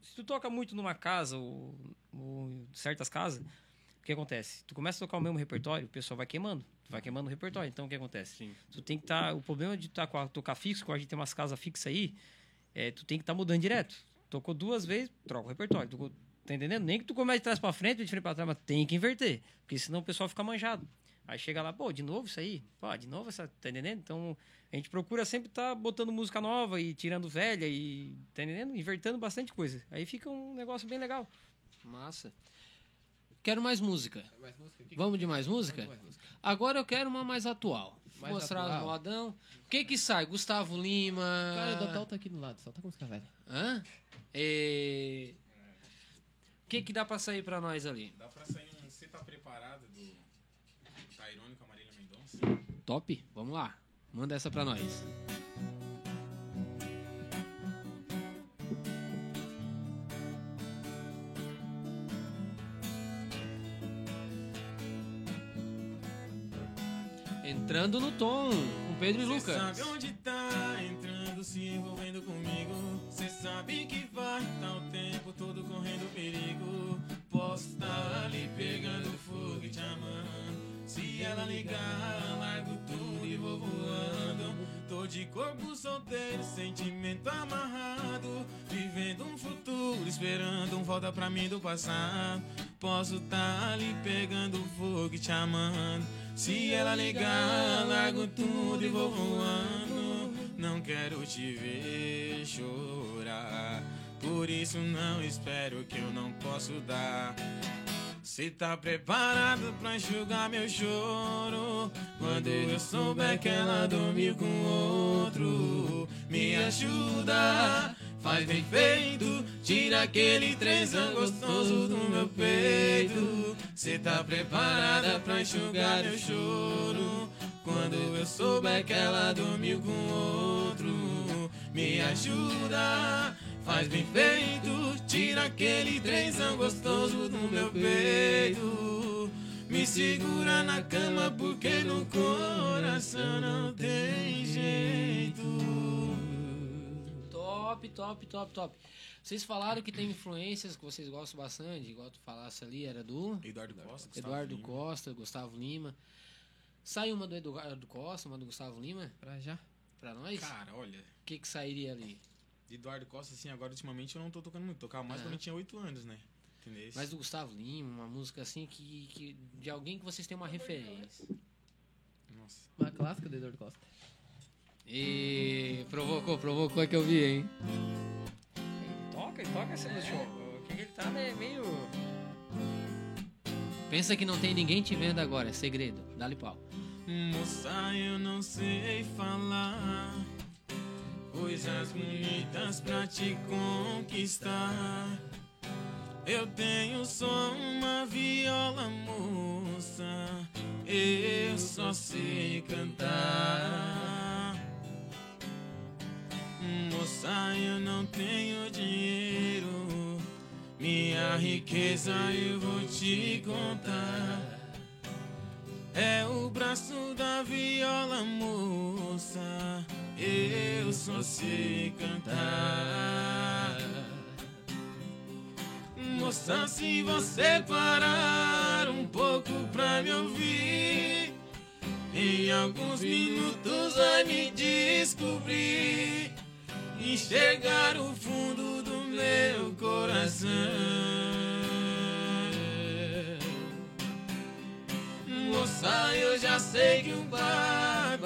[SPEAKER 4] Se tu toca muito numa casa ou, ou certas casas, o que acontece? Tu começa a tocar o mesmo repertório, o pessoal vai queimando. Tu vai queimando o repertório. Então o que acontece?
[SPEAKER 1] Sim.
[SPEAKER 4] Tu tem que estar. o problema de tá com tocar fixo, que a gente tem umas casas fixas aí, é, tu tem que estar mudando direto. Tocou duas vezes, troca o repertório. Tocou, tá entendendo? Nem que tu comece de trás pra frente, de frente pra trás, mas tem que inverter. Porque senão o pessoal fica manjado. Aí chega lá, pô, de novo isso aí? Pô, de novo essa, tá entendendo? Então, a gente procura sempre estar botando música nova e tirando velha e, tá entendendo? Invertendo bastante coisa. Aí fica um negócio bem legal.
[SPEAKER 1] Massa. Quero mais música.
[SPEAKER 2] Mais música? O que-
[SPEAKER 1] Vamos de mais música?
[SPEAKER 2] Mais música.
[SPEAKER 1] Agora eu quero uma mais atual.
[SPEAKER 2] Mais
[SPEAKER 1] Mostrar
[SPEAKER 2] atual?
[SPEAKER 1] os modão. O que que sai? Gustavo Lima.
[SPEAKER 2] Cara, o Dotal tá aqui do lado, só tá com música velha.
[SPEAKER 1] Hã? E... O que que dá pra sair pra nós ali?
[SPEAKER 3] Dá pra sair um Você Tá Preparado do Tairone com a Marília Mendonça?
[SPEAKER 1] Top? Vamos lá. Manda essa pra nós. Entrando no tom, com Pedro e
[SPEAKER 3] Cê
[SPEAKER 1] Lucas.
[SPEAKER 3] sabe onde tá entrando, se envolvendo comigo. Cê sabe que vai tá o tempo todo correndo perigo. Posso estar ali pegando fogo e te amando. Se ela ligar, largo tudo e vou voando. Tô de corpo solteiro, sentimento amarrado. Vivendo um futuro, esperando um volta pra mim do passado. Posso tá ali pegando fogo e te amando. Se ela ligar, largo tudo e vou voando. Não quero te ver chorar. Por isso não espero que eu não posso dar. Cê tá preparado pra enxugar meu choro? Quando eu souber que ela dormiu com outro, me ajuda, faz bem feito, tira aquele trenzão gostoso do meu peito. Cê tá preparada pra enxugar meu choro? Quando eu souber que ela dormiu com outro, me ajuda. Faz bem feito, tira aquele trenzão gostoso do meu peito. Me segura na cama porque no coração não tem jeito.
[SPEAKER 1] Top, top, top, top. Vocês falaram que tem influências que vocês gostam bastante, igual tu falasse ali, era do
[SPEAKER 3] Eduardo Costa, Gustavo
[SPEAKER 1] Eduardo
[SPEAKER 3] Lima.
[SPEAKER 1] Costa, Gustavo Lima. Sai uma do Eduardo Costa, uma do Gustavo Lima,
[SPEAKER 2] Pra já.
[SPEAKER 1] pra nós?
[SPEAKER 3] Cara, olha,
[SPEAKER 1] O que que sairia ali?
[SPEAKER 3] Eduardo Costa, assim, agora ultimamente eu não tô tocando muito. Tocava mais
[SPEAKER 1] Ah.
[SPEAKER 3] quando eu tinha 8 anos, né? Entendeu?
[SPEAKER 1] Mas do Gustavo Lima, uma música assim que, que de alguém que vocês têm uma referência.
[SPEAKER 3] Nossa.
[SPEAKER 2] Uma clássica do Eduardo Costa.
[SPEAKER 1] E provocou, provocou que eu vi, hein?
[SPEAKER 4] Ele toca, ele toca essa música. O que que ele tá, né? Meio.
[SPEAKER 1] Pensa que não tem ninguém te vendo agora, é segredo. Dá-lhe pau.
[SPEAKER 3] Moça, eu não sei falar coisas bonitas pra te conquistar. Eu tenho só uma viola, moça. Eu só sei cantar. Moça, eu não tenho dinheiro. Minha riqueza eu vou te contar. É o braço da viola, moça. Eu só sei cantar. Moça, se você parar um pouco pra me ouvir, em alguns minutos vai me descobrir. Enxergar o fundo do meu coração. Moça, eu já sei que o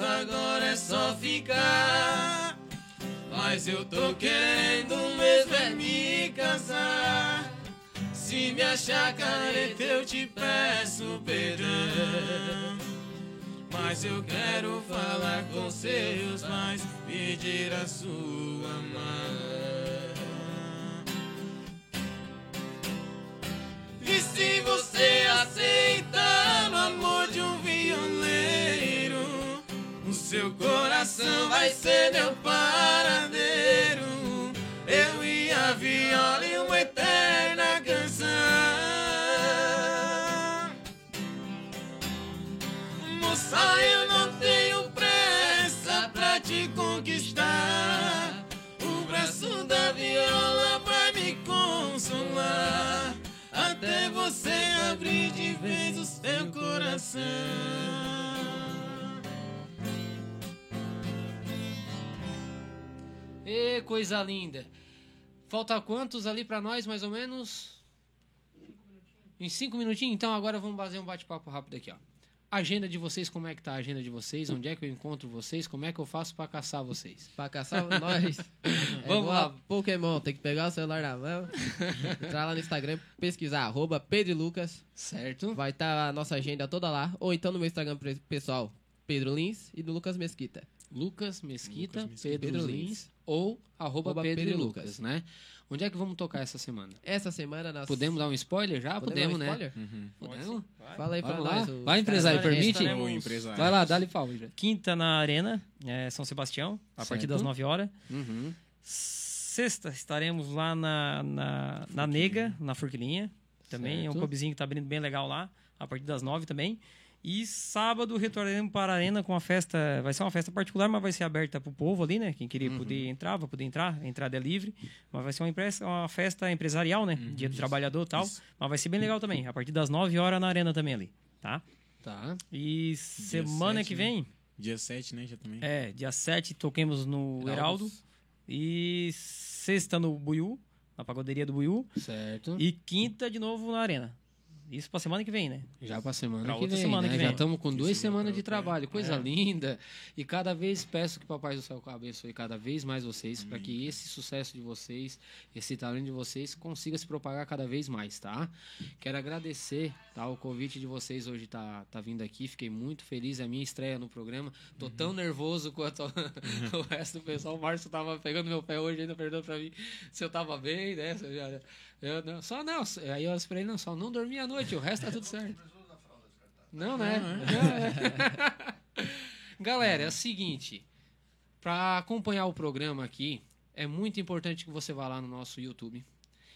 [SPEAKER 3] agora é só ficar. Mas eu tô querendo mesmo é me casar. Se me achar careta, eu te peço perdão. Mas eu quero falar com seus pais, pedir a sua mão. E se seu coração vai ser meu paradeiro. Eu e a viola e uma eterna canção. Moça, eu não tenho pressa pra te conquistar. O braço da viola vai me consolar. Até você abrir de vez o seu coração.
[SPEAKER 1] E coisa linda. Falta quantos ali pra nós, mais ou menos? Em cinco minutinhos? Então agora vamos fazer um bate-papo rápido aqui, ó. Agenda de vocês, como é que tá a agenda de vocês? Onde é que eu encontro vocês? Como é que eu faço pra caçar vocês?
[SPEAKER 2] Pra caçar nós. É
[SPEAKER 1] Vamos lá.
[SPEAKER 2] Pokémon, tem que pegar o celular na mão, entrar lá no Instagram, pesquisar, arroba Pedro Lucas.
[SPEAKER 1] Certo?
[SPEAKER 2] Vai estar a nossa agenda toda lá. Ou então no meu Instagram pessoal, Pedro Lins e do Lucas Mesquita.
[SPEAKER 1] Lucas Mesquita,
[SPEAKER 3] Lucas Mesquita.
[SPEAKER 1] Pedro,
[SPEAKER 2] Pedro
[SPEAKER 1] Lins,
[SPEAKER 2] Lins.
[SPEAKER 1] Ou arroba,
[SPEAKER 2] Arroba
[SPEAKER 1] Pedro,
[SPEAKER 2] Pedro
[SPEAKER 1] e Lucas,
[SPEAKER 2] Lucas.
[SPEAKER 1] né? Onde é que vamos tocar essa semana?
[SPEAKER 2] Essa semana nós...
[SPEAKER 1] Podemos dar um spoiler já?
[SPEAKER 2] Podemos um
[SPEAKER 1] né?
[SPEAKER 3] Uhum.
[SPEAKER 1] Podemos?
[SPEAKER 2] Fala aí pra
[SPEAKER 1] Vamos lá.
[SPEAKER 2] nós. o-
[SPEAKER 1] Vai, empresário,
[SPEAKER 2] Cara,
[SPEAKER 1] permite?
[SPEAKER 4] estaremos-
[SPEAKER 3] O empresário.
[SPEAKER 1] Vai lá, dá-lhe pau. já.
[SPEAKER 4] Quinta na Arena, é, São Sebastião, a partir
[SPEAKER 1] Certo.
[SPEAKER 4] das 9 horas.
[SPEAKER 1] Uhum.
[SPEAKER 4] Sexta estaremos lá na, na, na Nega, na Forquilinha. Também é um
[SPEAKER 1] Certo.
[SPEAKER 4] pubzinho que tá abrindo bem legal lá, a partir das 9 também. E sábado retornaremos para a Arena com a festa. Vai ser uma festa particular, mas vai ser aberta para o povo ali, né? Quem queria poder entrar, vai poder entrar. A entrada é livre. Mas vai ser uma, uma festa empresarial, né? Dia do trabalhador e tal.
[SPEAKER 3] Isso.
[SPEAKER 4] Mas vai ser bem legal também. A partir das 9 horas na Arena também ali, tá?
[SPEAKER 1] Tá.
[SPEAKER 4] E semana
[SPEAKER 3] sete,
[SPEAKER 4] que
[SPEAKER 3] né?
[SPEAKER 4] vem,
[SPEAKER 3] Dia 7, né? Já também.
[SPEAKER 4] é, dia 7, toquemos no Heraldo. E sexta no Buiú, na pagoderia do Buiú.
[SPEAKER 1] Certo.
[SPEAKER 4] E quinta de novo na Arena. Isso pra semana que vem, né?
[SPEAKER 1] Já pra semana
[SPEAKER 4] Pra
[SPEAKER 1] que
[SPEAKER 4] outra
[SPEAKER 1] vem,
[SPEAKER 4] semana
[SPEAKER 1] né?
[SPEAKER 4] que
[SPEAKER 1] Já
[SPEAKER 4] vem.
[SPEAKER 1] estamos com duas semanas de trabalho, coisa
[SPEAKER 4] É.
[SPEAKER 1] linda. E cada vez peço que Papai do Céu abençoe cada vez mais vocês, para que esse sucesso de vocês, esse talento de vocês, consiga se propagar cada vez mais, tá? Quero agradecer, tá? O convite de vocês hoje tá, tá vindo aqui. Fiquei muito feliz, é a minha estreia no programa. Tô tão nervoso quanto o resto do pessoal. O Márcio tava pegando meu pé hoje, ainda perguntando pra mim se eu tava bem, né? Eu não, só não, aí eu esperei, não, só não dormi à noite, o resto tá tudo certo. Não, né? Não, é. Galera, é o seguinte, para acompanhar o programa aqui, é muito importante que você vá lá no nosso YouTube,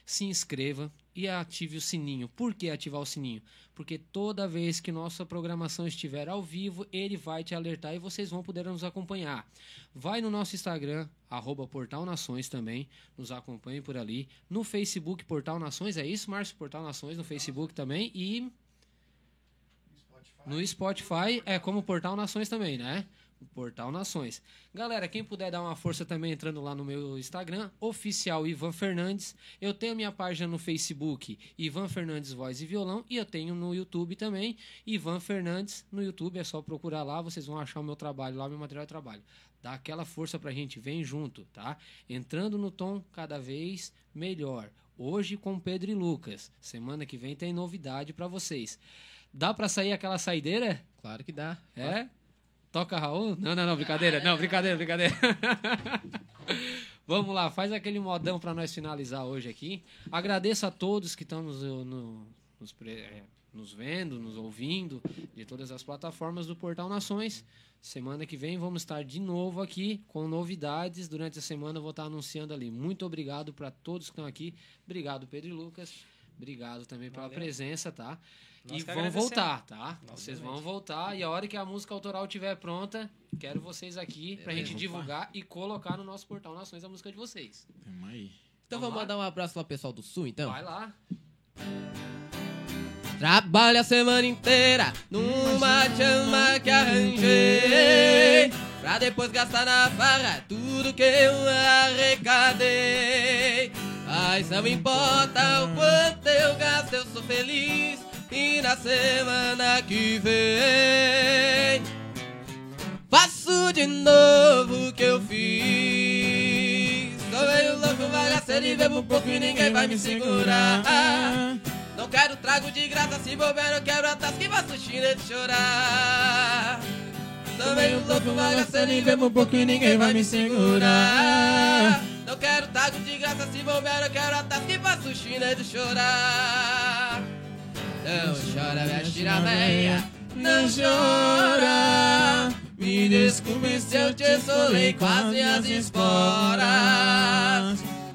[SPEAKER 1] se inscreva e ative o sininho. Por que ativar o sininho? Porque toda vez que nossa programação estiver ao vivo, ele vai te alertar e vocês vão poder nos acompanhar. Vai no nosso Instagram, arroba Portal Nações também, nos acompanhe por ali. No Facebook, Portal Nações, é isso, Márcio? Portal Nações no Facebook também. E no Spotify é como Portal Nações também, né? Portal Nações. Galera, quem puder dar uma força também entrando lá no meu Instagram, oficial Ivan Fernandes. Eu tenho minha página no Facebook, Ivan Fernandes Voz e Violão, e eu tenho no YouTube também, Ivan Fernandes. No YouTube é só procurar lá, vocês vão achar o meu trabalho lá, meu material de trabalho. Dá aquela força pra gente, vem junto, tá? Entrando no tom cada vez melhor. Hoje com Pedro e Lucas. Semana que vem tem novidade pra vocês. Dá pra sair aquela saideira?
[SPEAKER 2] Claro que dá.
[SPEAKER 1] É? Toca Raul? Não, não, não, brincadeira. Não, brincadeira, brincadeira. Vamos lá, faz aquele modão para nós finalizar hoje aqui. Agradeço a todos que estão nos, no- nos, é, nos vendo, nos ouvindo, de todas as plataformas do Portal Nações. Semana que vem vamos estar de novo aqui com novidades. Durante a semana eu vou estar anunciando ali. Muito obrigado para todos que estão aqui. Obrigado, Pedro e Lucas. Obrigado também pela
[SPEAKER 4] Valeu.
[SPEAKER 1] presença, tá?
[SPEAKER 4] Nós
[SPEAKER 1] e vão voltar, tá?
[SPEAKER 4] Nós
[SPEAKER 1] Vocês vão voltar e a hora que a música autoral estiver pronta, quero vocês aqui pra gente divulgar e colocar no nosso portal Nações a música de vocês.
[SPEAKER 3] Tamo aí.
[SPEAKER 2] Então
[SPEAKER 1] Vamos
[SPEAKER 2] vamos mandar um abraço lá pro pessoal do Sul, então.
[SPEAKER 1] Vai lá.
[SPEAKER 2] Trabalho a semana inteira numa chama que arranjei Pra depois gastar na farra tudo que eu arrecadei Mas não importa o quanto eu gasto, eu sou feliz E na semana que vem Faço de novo o que eu fiz. Sou meio louco, bagaceiro e bebo pouco e ninguém vai me segurar. Não quero trago de graça, se bobear eu quebro a tasca e faço chile de chorar. Sou meio louco, bagaceiro e bebo pouco e ninguém vai me segurar. Não quero trago de graça, se bobear eu quebro a tasca e faço chile de chorar Não chora, minha tira véia, não chora. Me desculpe se eu te solei quase as esporas.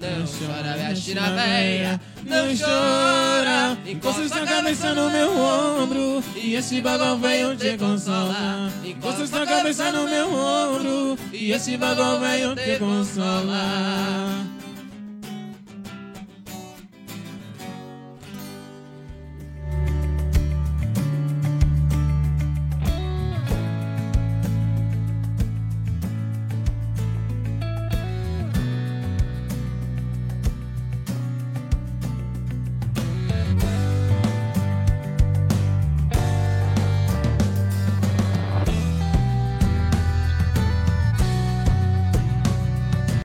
[SPEAKER 2] Não chora, minha tira véia, não chora.
[SPEAKER 3] Encosta sua cabeça no meu ombro. E esse bagulho veio te consolar Encosta sua cabeça no meu ombro. E esse bagulho veio te consolar